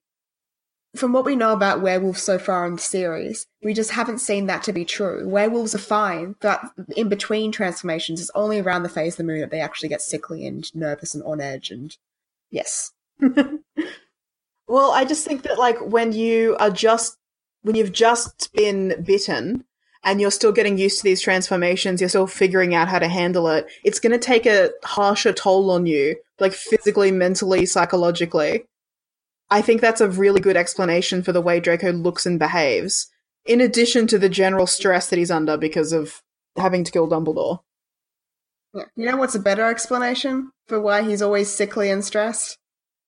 From what we know about werewolves so far in the series, we just haven't seen that to be true. Werewolves are fine, but in between transformations, it's only around the phase of the moon that they actually get sickly and nervous and on edge. And yes, well, I just think that like when you are just when you've just been bitten and you're still getting used to these transformations, you're still figuring out how to handle it, it's going to take a harsher toll on you, like physically, mentally, psychologically. I think that's a really good explanation for the way Draco looks and behaves, in addition to the general stress that he's under because of having to kill Dumbledore. Yeah. You know what's a better explanation for why he's always sickly and stressed?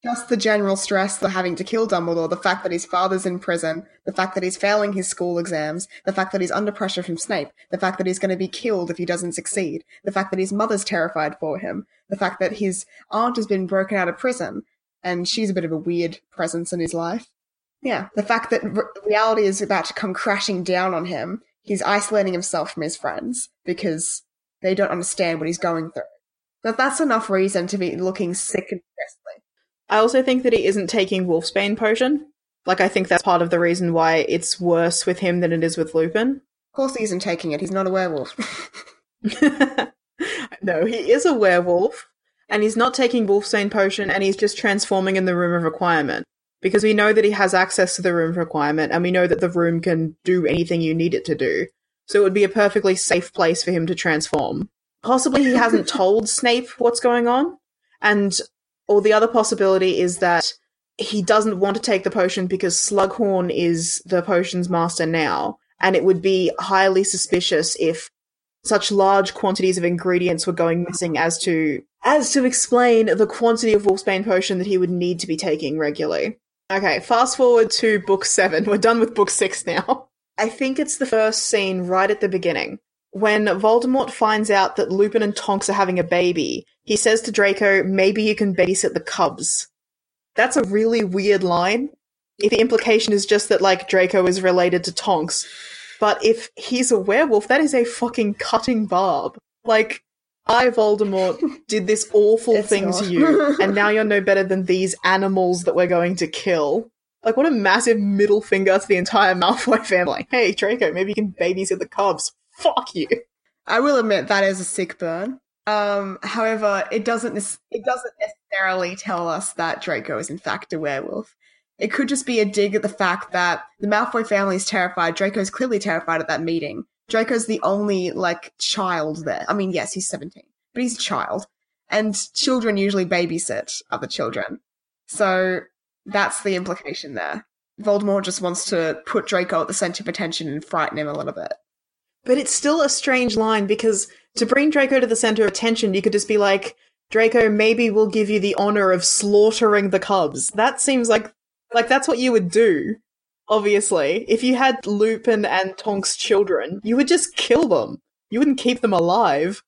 Just the general stress of having to kill Dumbledore, the fact that his father's in prison, the fact that he's failing his school exams, the fact that he's under pressure from Snape, the fact that he's going to be killed if he doesn't succeed, the fact that his mother's terrified for him, the fact that his aunt has been broken out of prison, and she's a bit of a weird presence in his life. Yeah, the fact that reality is about to come crashing down on him, he's isolating himself from his friends because they don't understand what he's going through. But that's enough reason to be looking sick and stressed. I also think that he isn't taking Wolfsbane potion. Like, I think that's part of the reason why it's worse with him than it is with Lupin. Of course, he isn't taking it. He's not a werewolf. no, he is a werewolf, and he's not taking Wolfsbane potion, and he's just transforming in the Room of Requirement. Because we know that he has access to the Room of Requirement, and we know that the room can do anything you need it to do. So it would be a perfectly safe place for him to transform. Possibly he hasn't told Snape what's going on, and or the other possibility is that he doesn't want to take the potion because Slughorn is the potion's master now, and it would be highly suspicious if such large quantities of ingredients were going missing as to as to explain the quantity of Wolfsbane potion that he would need to be taking regularly. Okay, fast forward to book seven. We're done with book six now. I think it's the first scene right at the beginning when Voldemort finds out that Lupin and Tonks are having a baby, he says to Draco, maybe you can babysit the cubs. That's a really weird line. If the implication is just that, like, Draco is related to Tonks. But if he's a werewolf, that is a fucking cutting barb. Like, I, Voldemort, did this awful it's thing not. to you, and now you're no better than these animals that we're going to kill. Like, what a massive middle finger to the entire Malfoy family. Hey, Draco, maybe you can babysit the cubs fuck you. I will admit that is a sick burn. Um, however, it doesn't it doesn't necessarily tell us that Draco is in fact a werewolf. It could just be a dig at the fact that the Malfoy family is terrified. Draco's clearly terrified at that meeting. Draco's the only like child there. I mean, yes, he's seventeen, but he's a child, and children usually babysit other children. So that's the implication there. Voldemort just wants to put Draco at the center of attention and frighten him a little bit. But it's still a strange line because to bring Draco to the center of attention, you could just be like, Draco, maybe we'll give you the honor of slaughtering the cubs. That seems like like that's what you would do. Obviously, if you had Lupin and Tonk's children, you would just kill them. You wouldn't keep them alive.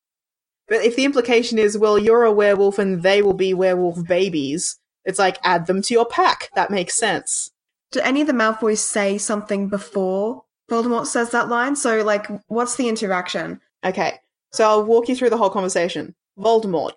But if the implication is, well, you're a werewolf and they will be werewolf babies, it's like add them to your pack. That makes sense. Do any of the Malfoys say something before Voldemort says that line. So, like, what's the interaction? Okay, so I'll walk you through the whole conversation. Voldemort,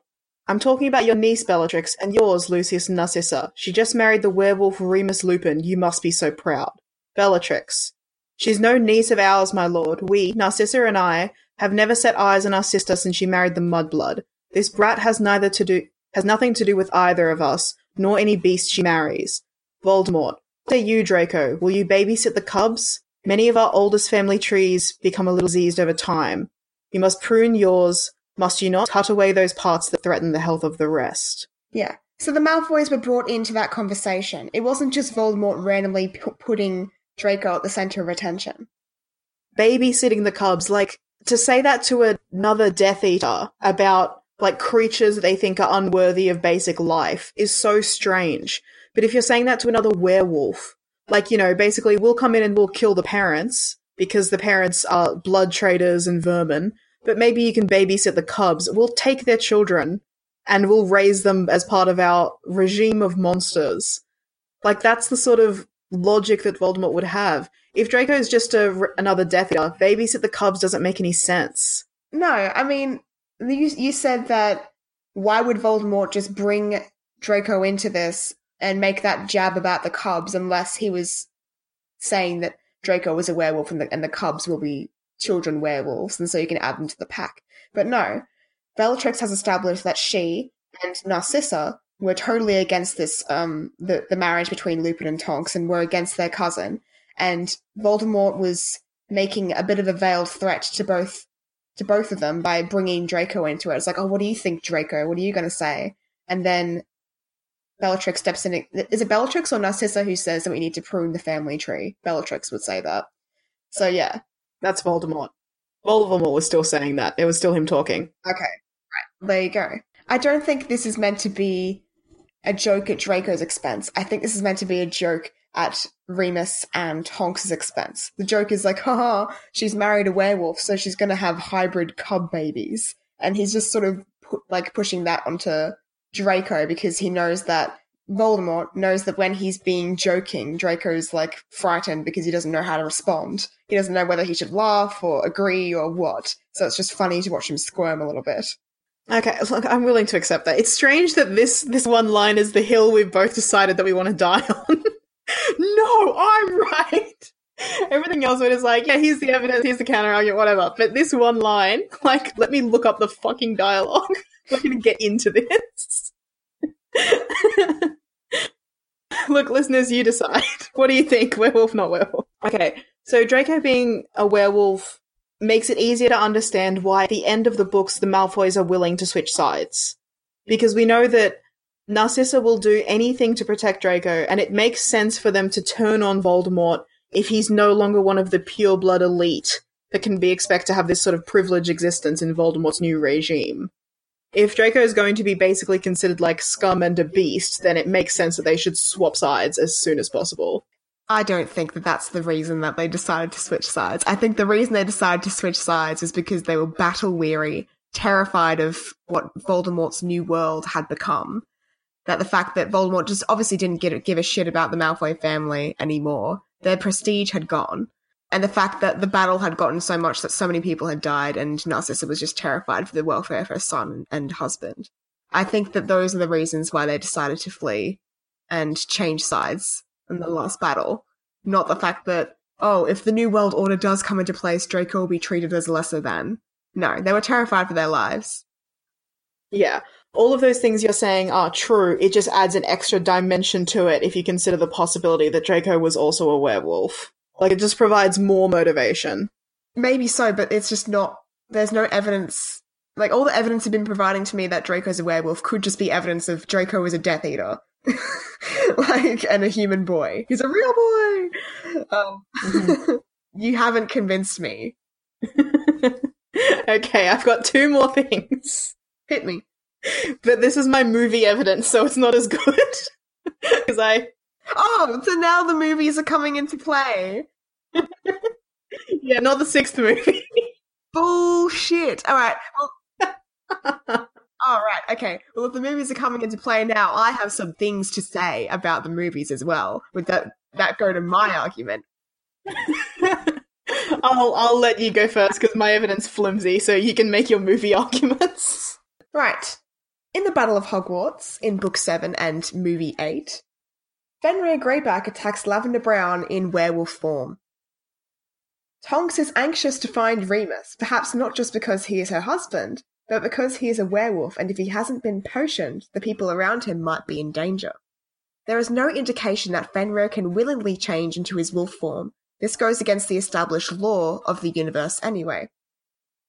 I'm talking about your niece Bellatrix and yours, Lucius Narcissa. She just married the werewolf Remus Lupin. You must be so proud. Bellatrix, she's no niece of ours, my lord. We, Narcissa and I, have never set eyes on our sister since she married the Mudblood. This brat has neither to do has nothing to do with either of us, nor any beast she marries. Voldemort, say you, Draco, will you babysit the cubs? Many of our oldest family trees become a little diseased over time. You must prune yours, must you not? Cut away those parts that threaten the health of the rest. Yeah. So the Malfoys were brought into that conversation. It wasn't just Voldemort randomly p- putting Draco at the center of attention. Babysitting the cubs, like to say that to another Death Eater about like creatures they think are unworthy of basic life is so strange But if you're saying that to another werewolf, like, you know, basically we'll come in and we'll kill the parents because the parents are blood traders and vermin, but maybe you can babysit the cubs. We'll take their children and we'll raise them as part of our regime of monsters. Like, that's the sort of logic that Voldemort would have. If Draco is just a, another Death Eater, babysit the cubs doesn't make any sense. No, I mean, you, you said that why would Voldemort just bring Draco into this and make that jab about the cubs unless he was saying that Draco was a werewolf and the, and the cubs will be children werewolves, and so you can add them to the pack. But no, Bellatrix has established that she and Narcissa were totally against this, um, the, the marriage between Lupin and Tonks, and were against their cousin. And Voldemort was making a bit of a veiled threat to both to both of them by bringing Draco into it. It's like, oh, what do you think, Draco? What are you going to say? And then Bellatrix steps in. Is it Bellatrix or Narcissa who says that we need to prune the family tree? Bellatrix would say that. So yeah, That's Voldemort. Voldemort was still saying that. It was still him talking. okay, right there you go. I don't think this is meant to be a joke at Draco's expense. I think this is meant to be a joke at Remus and Tonks' expense. The joke is like, haha, she's married a werewolf, so she's going to have hybrid cub babies, and he's just sort of pu- like pushing that onto Draco because he knows that Voldemort knows that when he's being joking, Draco's like frightened because he doesn't know how to respond. He doesn't know whether he should laugh or agree or what. So it's just funny to watch him squirm a little bit. Okay, look, I'm willing to accept that. It's strange that this this one line is the hill we've both decided that we want to die on. no, I'm right. Everything else it is like, yeah, here's the evidence, here's the counter argument, whatever. But this one line, like, let me look up the fucking dialogue. We're gonna get into this. Look, listeners, you decide. What do you think? Werewolf, not werewolf? Okay, so Draco being a werewolf makes it easier to understand why at the end of the books the Malfoys are willing to switch sides. Because we know that Narcissa will do anything to protect Draco, and it makes sense for them to turn on Voldemort if he's no longer one of the pure blood elite that can be expected to have this sort of privileged existence in Voldemort's new regime. If Draco is going to be basically considered like scum and a beast, then it makes sense that they should swap sides as soon as possible. I don't think that that's the reason that they decided to switch sides. I think the reason they decided to switch sides is because they were battle weary, terrified of what Voldemort's new world had become. That the fact that Voldemort just obviously didn't give, give a shit about the Malfoy family anymore. Their prestige had gone. And the fact that the battle had gotten so much that so many people had died and Narcissa was just terrified for the welfare of her son and husband. I think that those are the reasons why they decided to flee and change sides in the last battle. Not the fact that, oh, if the New World Order does come into place, Draco will be treated as lesser than. No, they were terrified for their lives. Yeah. All of those things you're saying are true. It just adds an extra dimension to it if you consider the possibility that Draco was also a werewolf. Like, it just provides more motivation. Maybe so, but it's just not. There's no evidence. Like, all the evidence have been providing to me that Draco's a werewolf could just be evidence of Draco is a Death Eater. like, and a human boy. He's a real boy! Um, you haven't convinced me. okay, I've got two more things. Hit me. But this is my movie evidence, so it's not as good. Because I. Oh, so now the movies are coming into play. Yeah, not the sixth movie. Bullshit. All right. Well, all right. Okay. Well, if the movies are coming into play now, I have some things to say about the movies as well. Would that that go to my argument? I'll I'll let you go first because my evidence flimsy, so you can make your movie arguments. Right. In the Battle of Hogwarts, in Book 7 and Movie 8, Fenrir Greyback attacks Lavender Brown in werewolf form. Tonks is anxious to find Remus, perhaps not just because he is her husband, but because he is a werewolf and if he hasn't been potioned, the people around him might be in danger. There is no indication that Fenrir can willingly change into his wolf form. This goes against the established law of the universe anyway.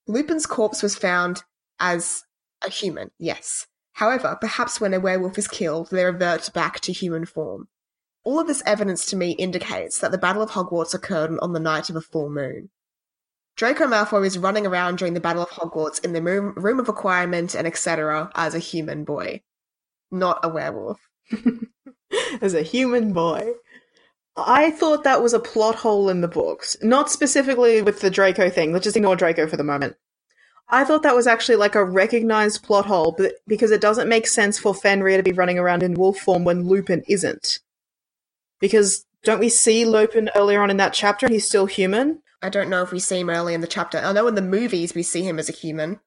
Lupin's corpse was found as a human, yes. However, perhaps when a werewolf is killed, they revert back to human form. All of this evidence to me indicates that the Battle of Hogwarts occurred on the night of a full moon. Draco Malfoy is running around during the Battle of Hogwarts in the room, room of requirement and etc. as a human boy, not a werewolf. as a human boy. I thought that was a plot hole in the books. Not specifically with the Draco thing. Let's just ignore Draco for the moment. I thought that was actually like a recognized plot hole because it doesn't make sense for Fenrir to be running around in wolf form when Lupin isn't. Because don't we see Lupin earlier on in that chapter he's still human? I don't know if we see him early in the chapter. I know in the movies we see him as a human.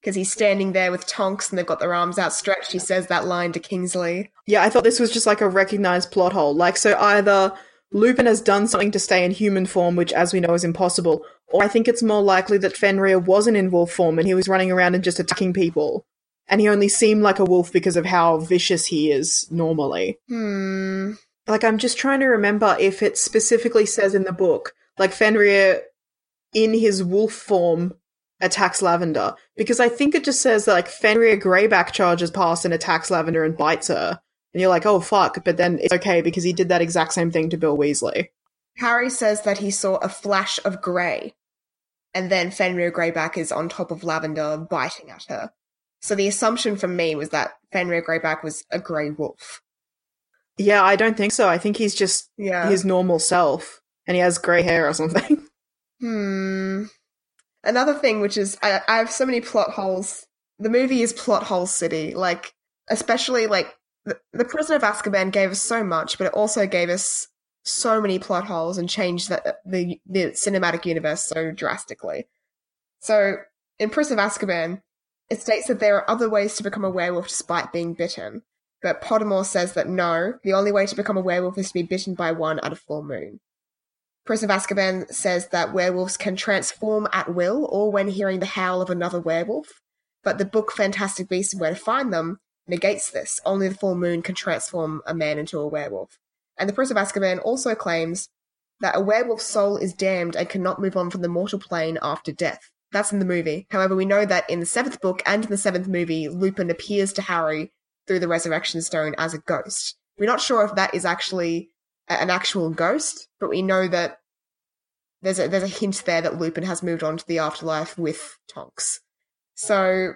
Because he's standing there with Tonks and they've got their arms outstretched. He says that line to Kingsley. Yeah, I thought this was just like a recognized plot hole. Like, so either Lupin has done something to stay in human form, which, as we know, is impossible, or I think it's more likely that Fenrir wasn't in wolf form and he was running around and just attacking people. And he only seemed like a wolf because of how vicious he is normally. Hmm. Like, I'm just trying to remember if it specifically says in the book, like, Fenrir in his wolf form attacks Lavender. Because I think it just says that, like, Fenrir Greyback charges past and attacks Lavender and bites her. And you're like, oh fuck, but then it's okay because he did that exact same thing to Bill Weasley. Harry says that he saw a flash of grey, and then Fenrir Greyback is on top of Lavender biting at her. So the assumption from me was that Fenrir Greyback was a grey wolf. Yeah, I don't think so. I think he's just Yeah. his normal self and he has grey hair or something. Hmm. Another thing, which is, I, I have so many plot holes. The movie is plot hole city. Like, especially like the, the Prisoner of Azkaban gave us so much, but it also gave us so many plot holes and changed the the, the cinematic universe so drastically. So in Prisoner of Azkaban, it states that there are other ways to become a werewolf despite being bitten. But Pottermore says that no, the only way to become a werewolf is to be bitten by one at a full moon. Prisoner of Azkaban says that werewolves can transform at will or when hearing the howl of another werewolf, but the book Fantastic Beasts and Where to Find Them negates this. Only the full moon can transform a man into a werewolf. And the Prisoner of Azkaban also claims that a werewolf's soul is damned and cannot move on from the mortal plane after death. That's in the movie. However, we know that in the seventh book and in the seventh movie, Lupin appears to Harry through the Resurrection Stone as a ghost. We're not sure if that is actually an actual ghost, but we know that there's a there's a hint there that Lupin has moved on to the afterlife with Tonks. So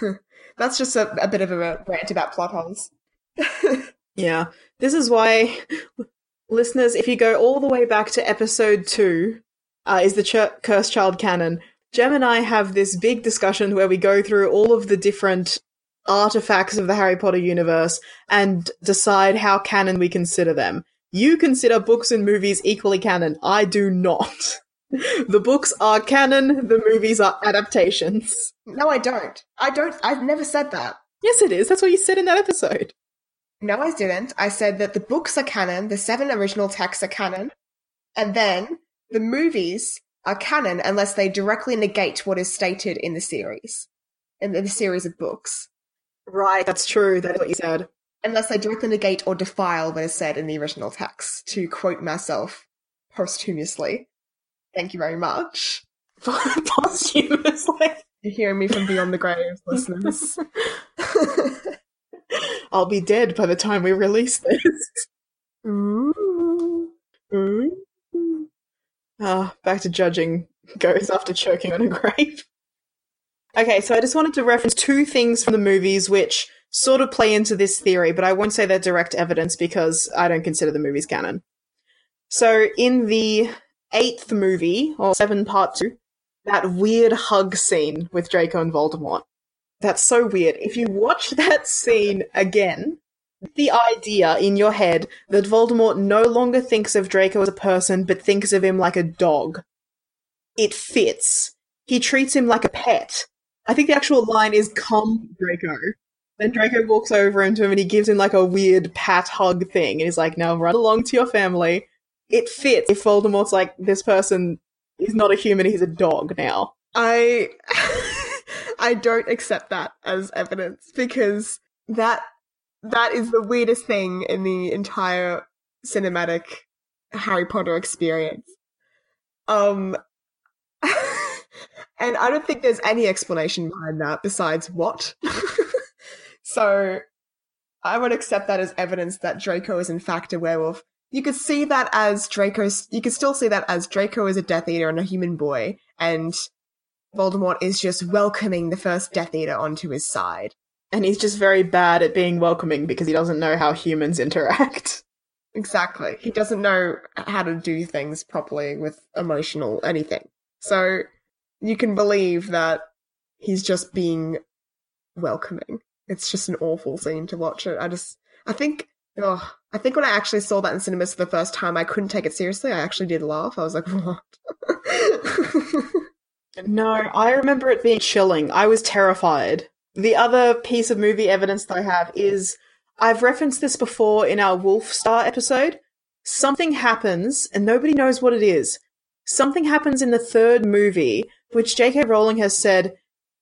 that's just a, a bit of a rant about plot holes. yeah. This is why, listeners, if you go all the way back to episode two, uh, is the Ch- Cursed Child canon, Jem and I have this big discussion where we go through all of the different artifacts of the Harry Potter universe and decide how canon we consider them. You consider books and movies equally canon. I do not. the books are canon, the movies are adaptations. No, I don't. I don't. I've never said that. Yes, it is. That's what you said in that episode. No, I didn't. I said that the books are canon, the seven original texts are canon, and then the movies are canon unless they directly negate what is stated in the series, in the series of books. Right, that's true. That is what you said. Unless they directly negate or defile what is said in the original text, to quote myself posthumously. Thank you very much. For posthumously. You're hearing me from beyond the grave, listeners. I'll be dead by the time we release this. Ooh. Ooh. Ah, back to judging goes after choking on a grape. Okay, so I just wanted to reference two things from the movies which sort of play into this theory, but I won't say they're direct evidence because I don't consider the movies canon. So in the eighth movie, or seven part two, that weird hug scene with Draco and Voldemort. That's so weird. If you watch that scene again, the idea in your head that Voldemort no longer thinks of Draco as a person, but thinks of him like a dog. It fits. He treats him like a pet. I think the actual line is "Come, Draco." Then Draco walks over into him and he gives him like a weird pat hug thing, and he's like, "Now run along to your family." It fits. If Voldemort's like this person is not a human, he's a dog now. I I don't accept that as evidence because that that is the weirdest thing in the entire cinematic Harry Potter experience. Um and I don't think there's any explanation behind that besides what. so I would accept that as evidence that Draco is in fact a werewolf. You could see that as Draco's you could still see that as Draco is a Death Eater and a human boy, and Voldemort is just welcoming the first Death Eater onto his side. And he's just very bad at being welcoming because he doesn't know how humans interact. Exactly. He doesn't know how to do things properly with emotional anything. So you can believe that he's just being welcoming. It's just an awful scene to watch it. I just, I think, oh, I think when I actually saw that in cinemas for the first time, I couldn't take it seriously. I actually did laugh. I was like, what? no, I remember it being chilling. I was terrified. The other piece of movie evidence that I have is I've referenced this before in our Wolf Star episode. Something happens, and nobody knows what it is. Something happens in the third movie, which J.K. Rowling has said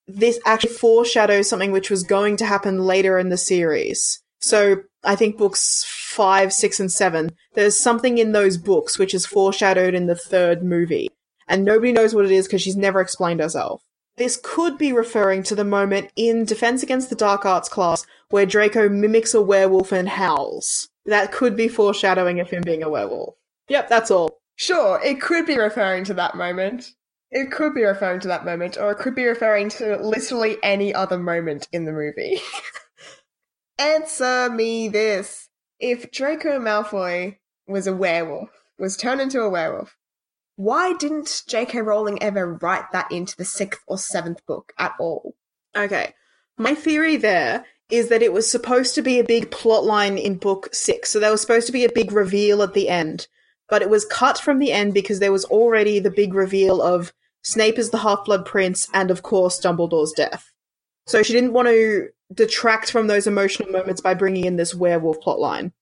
this actually foreshadows something which was going to happen later in the series. So I think books five, six, and seven, there's something in those books which is foreshadowed in the third movie. And nobody knows what it is because she's never explained herself. This could be referring to the moment in Defense Against the Dark Arts class where Draco mimics a werewolf and howls. That could be foreshadowing of him being a werewolf. Yep, that's all. Sure, it could be referring to that moment. It could be referring to that moment, or it could be referring to literally any other moment in the movie. Answer me this. If Draco Malfoy was a werewolf, was turned into a werewolf, why didn't J.K. Rowling ever write that into the sixth or seventh book at all? Okay. My theory there is that it was supposed to be a big plot line in book six. So there was supposed to be a big reveal at the end. But it was cut from the end because there was already the big reveal of Snape is the Half Blood Prince and, of course, Dumbledore's death. So she didn't want to detract from those emotional moments by bringing in this werewolf plotline.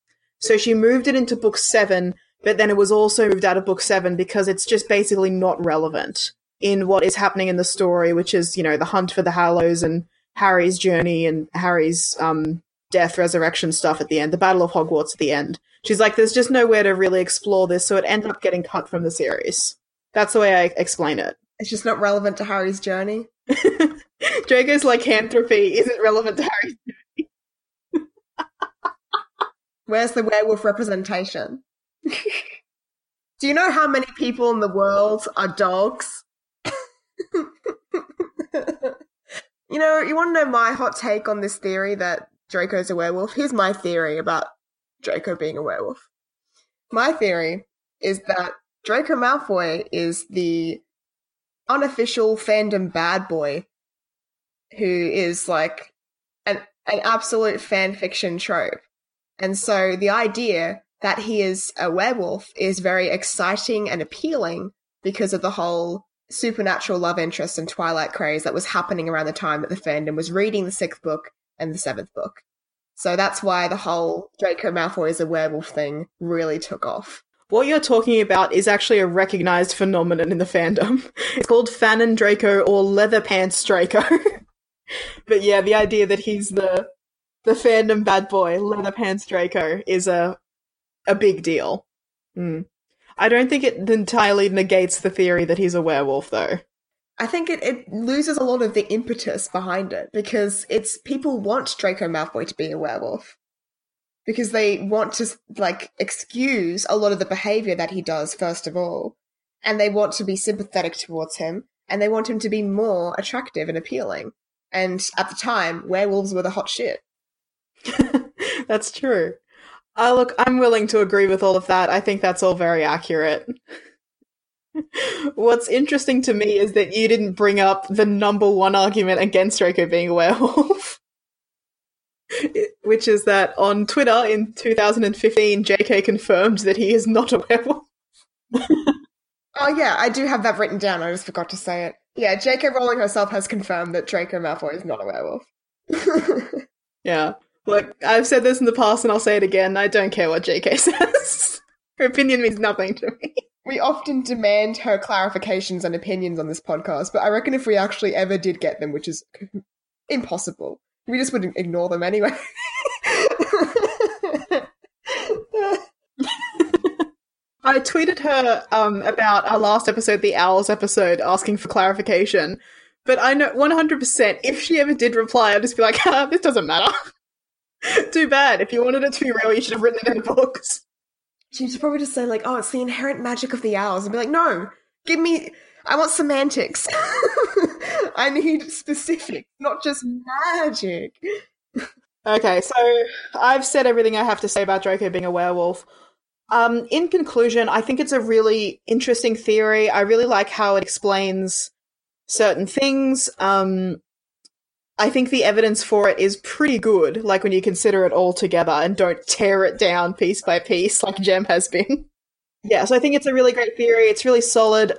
So she moved it into book seven but then it was also moved out of book seven because it's just basically not relevant in what is happening in the story, which is, you know, the hunt for the Hallows and Harry's journey and Harry's um, death, resurrection stuff at the end, the Battle of Hogwarts at the end. She's like, there's just nowhere to really explore this, so it ended up getting cut from the series. That's the way I explain it. It's just not relevant to Harry's journey. Draco's lycanthropy isn't relevant to Harry's journey. Where's the werewolf representation? Do you know how many people in the world are dogs? you know, you want to know my hot take on this theory that Draco's a werewolf? Here's my theory about Draco being a werewolf. My theory is that Draco Malfoy is the unofficial fandom bad boy who is like an an absolute fan fiction trope. And so the idea that he is a werewolf is very exciting and appealing because of the whole supernatural love interest and Twilight craze that was happening around the time that the fandom was reading the sixth book and the seventh book. So that's why the whole Draco Malfoy is a werewolf thing really took off. What you're talking about is actually a recognized phenomenon in the fandom. It's called Fanon Draco or Leather Pants Draco. but yeah, the idea that he's the the fandom bad boy, Leather Pants Draco, is a a big deal. Mm. I don't think it entirely negates the theory that he's a werewolf, though. I think it, it loses a lot of the impetus behind it because it's people want Draco Malfoy to be a werewolf because they want to like excuse a lot of the behavior that he does first of all and they want to be sympathetic towards him and they want him to be more attractive and appealing and at the time werewolves were the hot shit that's true uh, look, I'm willing to agree with all of that. I think that's all very accurate. What's interesting to me is that you didn't bring up the number one argument against Draco being a werewolf. Which is that on Twitter in 2015, JK confirmed that he is not a werewolf. oh, yeah, I do have that written down. I just forgot to say it. Yeah, JK Rowling herself has confirmed that Draco Malfoy is not a werewolf. yeah. Look, I've said this in the past and I'll say it again. I don't care what JK says. her opinion means nothing to me. We often demand her clarifications and opinions on this podcast, but I reckon if we actually ever did get them, which is impossible, we just would ignore them anyway. I tweeted her um, about our last episode, the Owls episode, asking for clarification. But I know 100% if she ever did reply, I'd just be like, ah, this doesn't matter. Too bad. If you wanted it to be real, you should have written it in the books. She'd probably just say like, "Oh, it's the inherent magic of the owls," and be like, "No, give me. I want semantics. I need specific, not just magic." okay, so I've said everything I have to say about Draco being a werewolf. Um, in conclusion, I think it's a really interesting theory. I really like how it explains certain things. Um, I think the evidence for it is pretty good, like when you consider it all together and don't tear it down piece by piece like Jem has been. yeah, so I think it's a really great theory. It's really solid.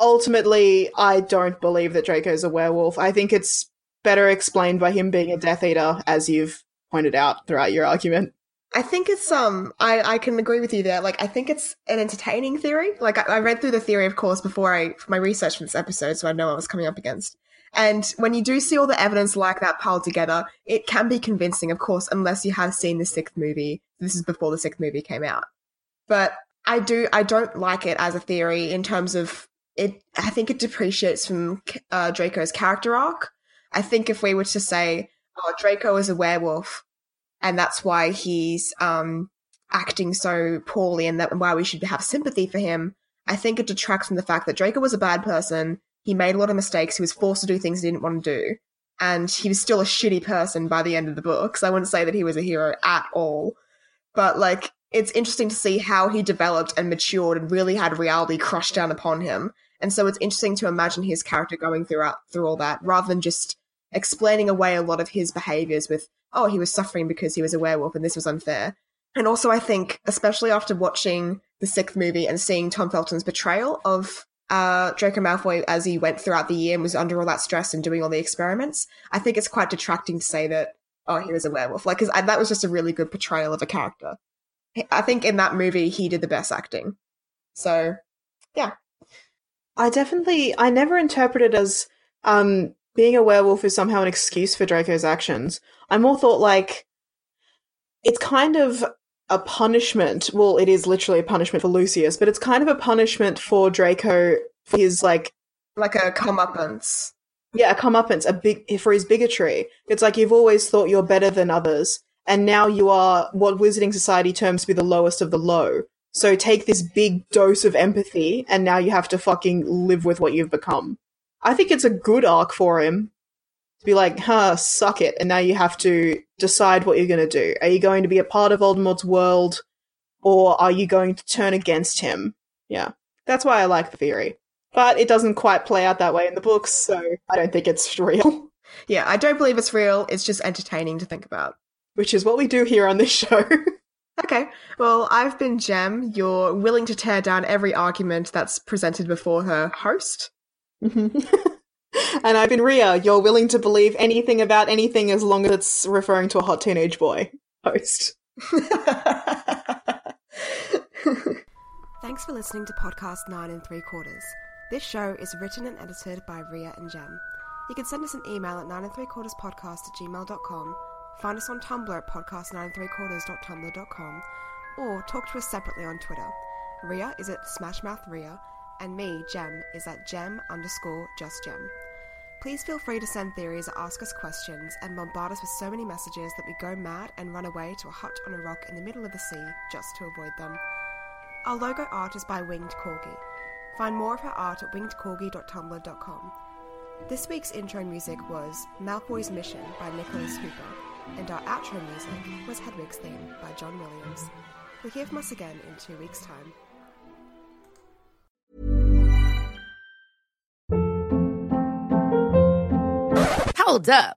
Ultimately, I don't believe that Draco's a werewolf. I think it's better explained by him being a Death Eater, as you've pointed out throughout your argument. I think it's um I, I can agree with you there. Like I think it's an entertaining theory. Like I, I read through the theory, of course, before I for my research for this episode, so I know what I was coming up against. And when you do see all the evidence like that piled together, it can be convincing, of course, unless you have seen the sixth movie. This is before the sixth movie came out. But I do, I don't like it as a theory in terms of it. I think it depreciates from uh, Draco's character arc. I think if we were to say, oh, Draco is a werewolf, and that's why he's um, acting so poorly, and that why we should have sympathy for him, I think it detracts from the fact that Draco was a bad person he made a lot of mistakes. He was forced to do things he didn't want to do. And he was still a shitty person by the end of the book. So I wouldn't say that he was a hero at all. But like, it's interesting to see how he developed and matured and really had reality crushed down upon him. And so it's interesting to imagine his character going throughout through all that rather than just explaining away a lot of his behaviors with, oh, he was suffering because he was a werewolf and this was unfair. And also, I think, especially after watching the sixth movie and seeing Tom Felton's portrayal of uh, Draco Malfoy as he went throughout the year and was under all that stress and doing all the experiments. I think it's quite detracting to say that, oh, he was a werewolf. Like, because that was just a really good portrayal of a character. I think in that movie, he did the best acting. So, yeah. I definitely, I never interpreted as um, being a werewolf is somehow an excuse for Draco's actions. I more thought like it's kind of a punishment. Well, it is literally a punishment for Lucius, but it's kind of a punishment for Draco for his like like a comeuppance. Yeah, a comeuppance, a big for his bigotry. It's like you've always thought you're better than others, and now you are what Wizarding Society terms to be the lowest of the low. So take this big dose of empathy, and now you have to fucking live with what you've become. I think it's a good arc for him to be like, huh, suck it. And now you have to decide what you're going to do. Are you going to be a part of Voldemort's world or are you going to turn against him? Yeah. That's why I like the theory. But it doesn't quite play out that way in the books, so I don't think it's real. Yeah, I don't believe it's real. It's just entertaining to think about. Which is what we do here on this show. Okay, well, I've been Jem. You're willing to tear down every argument that's presented before her host. Mm-hmm. and I've been Ria. You're willing to believe anything about anything as long as it's referring to a hot teenage boy. Host. Thanks for listening to Podcast 9 and 3 Quarters. This show is written and edited by Ria and Jem. You can send us an email at 9 and 3 quarters podcast at gmail.com, find us on Tumblr at podcast 9 and 3 quarters.tumblr.com, or talk to us separately on Twitter. Ria is at Smashmouth Ria, and me, Jem, is at Jem underscore just Jem. Please feel free to send theories or ask us questions and bombard us with so many messages that we go mad and run away to a hut on a rock in the middle of the sea just to avoid them. Our logo art is by Winged Corgi. Find more of her art at wingedcorgi.tumblr.com. This week's intro music was Malfoy's Mission by Nicholas Hooper, and our outro music was Hedwig's Theme by John Williams. We'll hear from us again in two weeks' time. Hold up.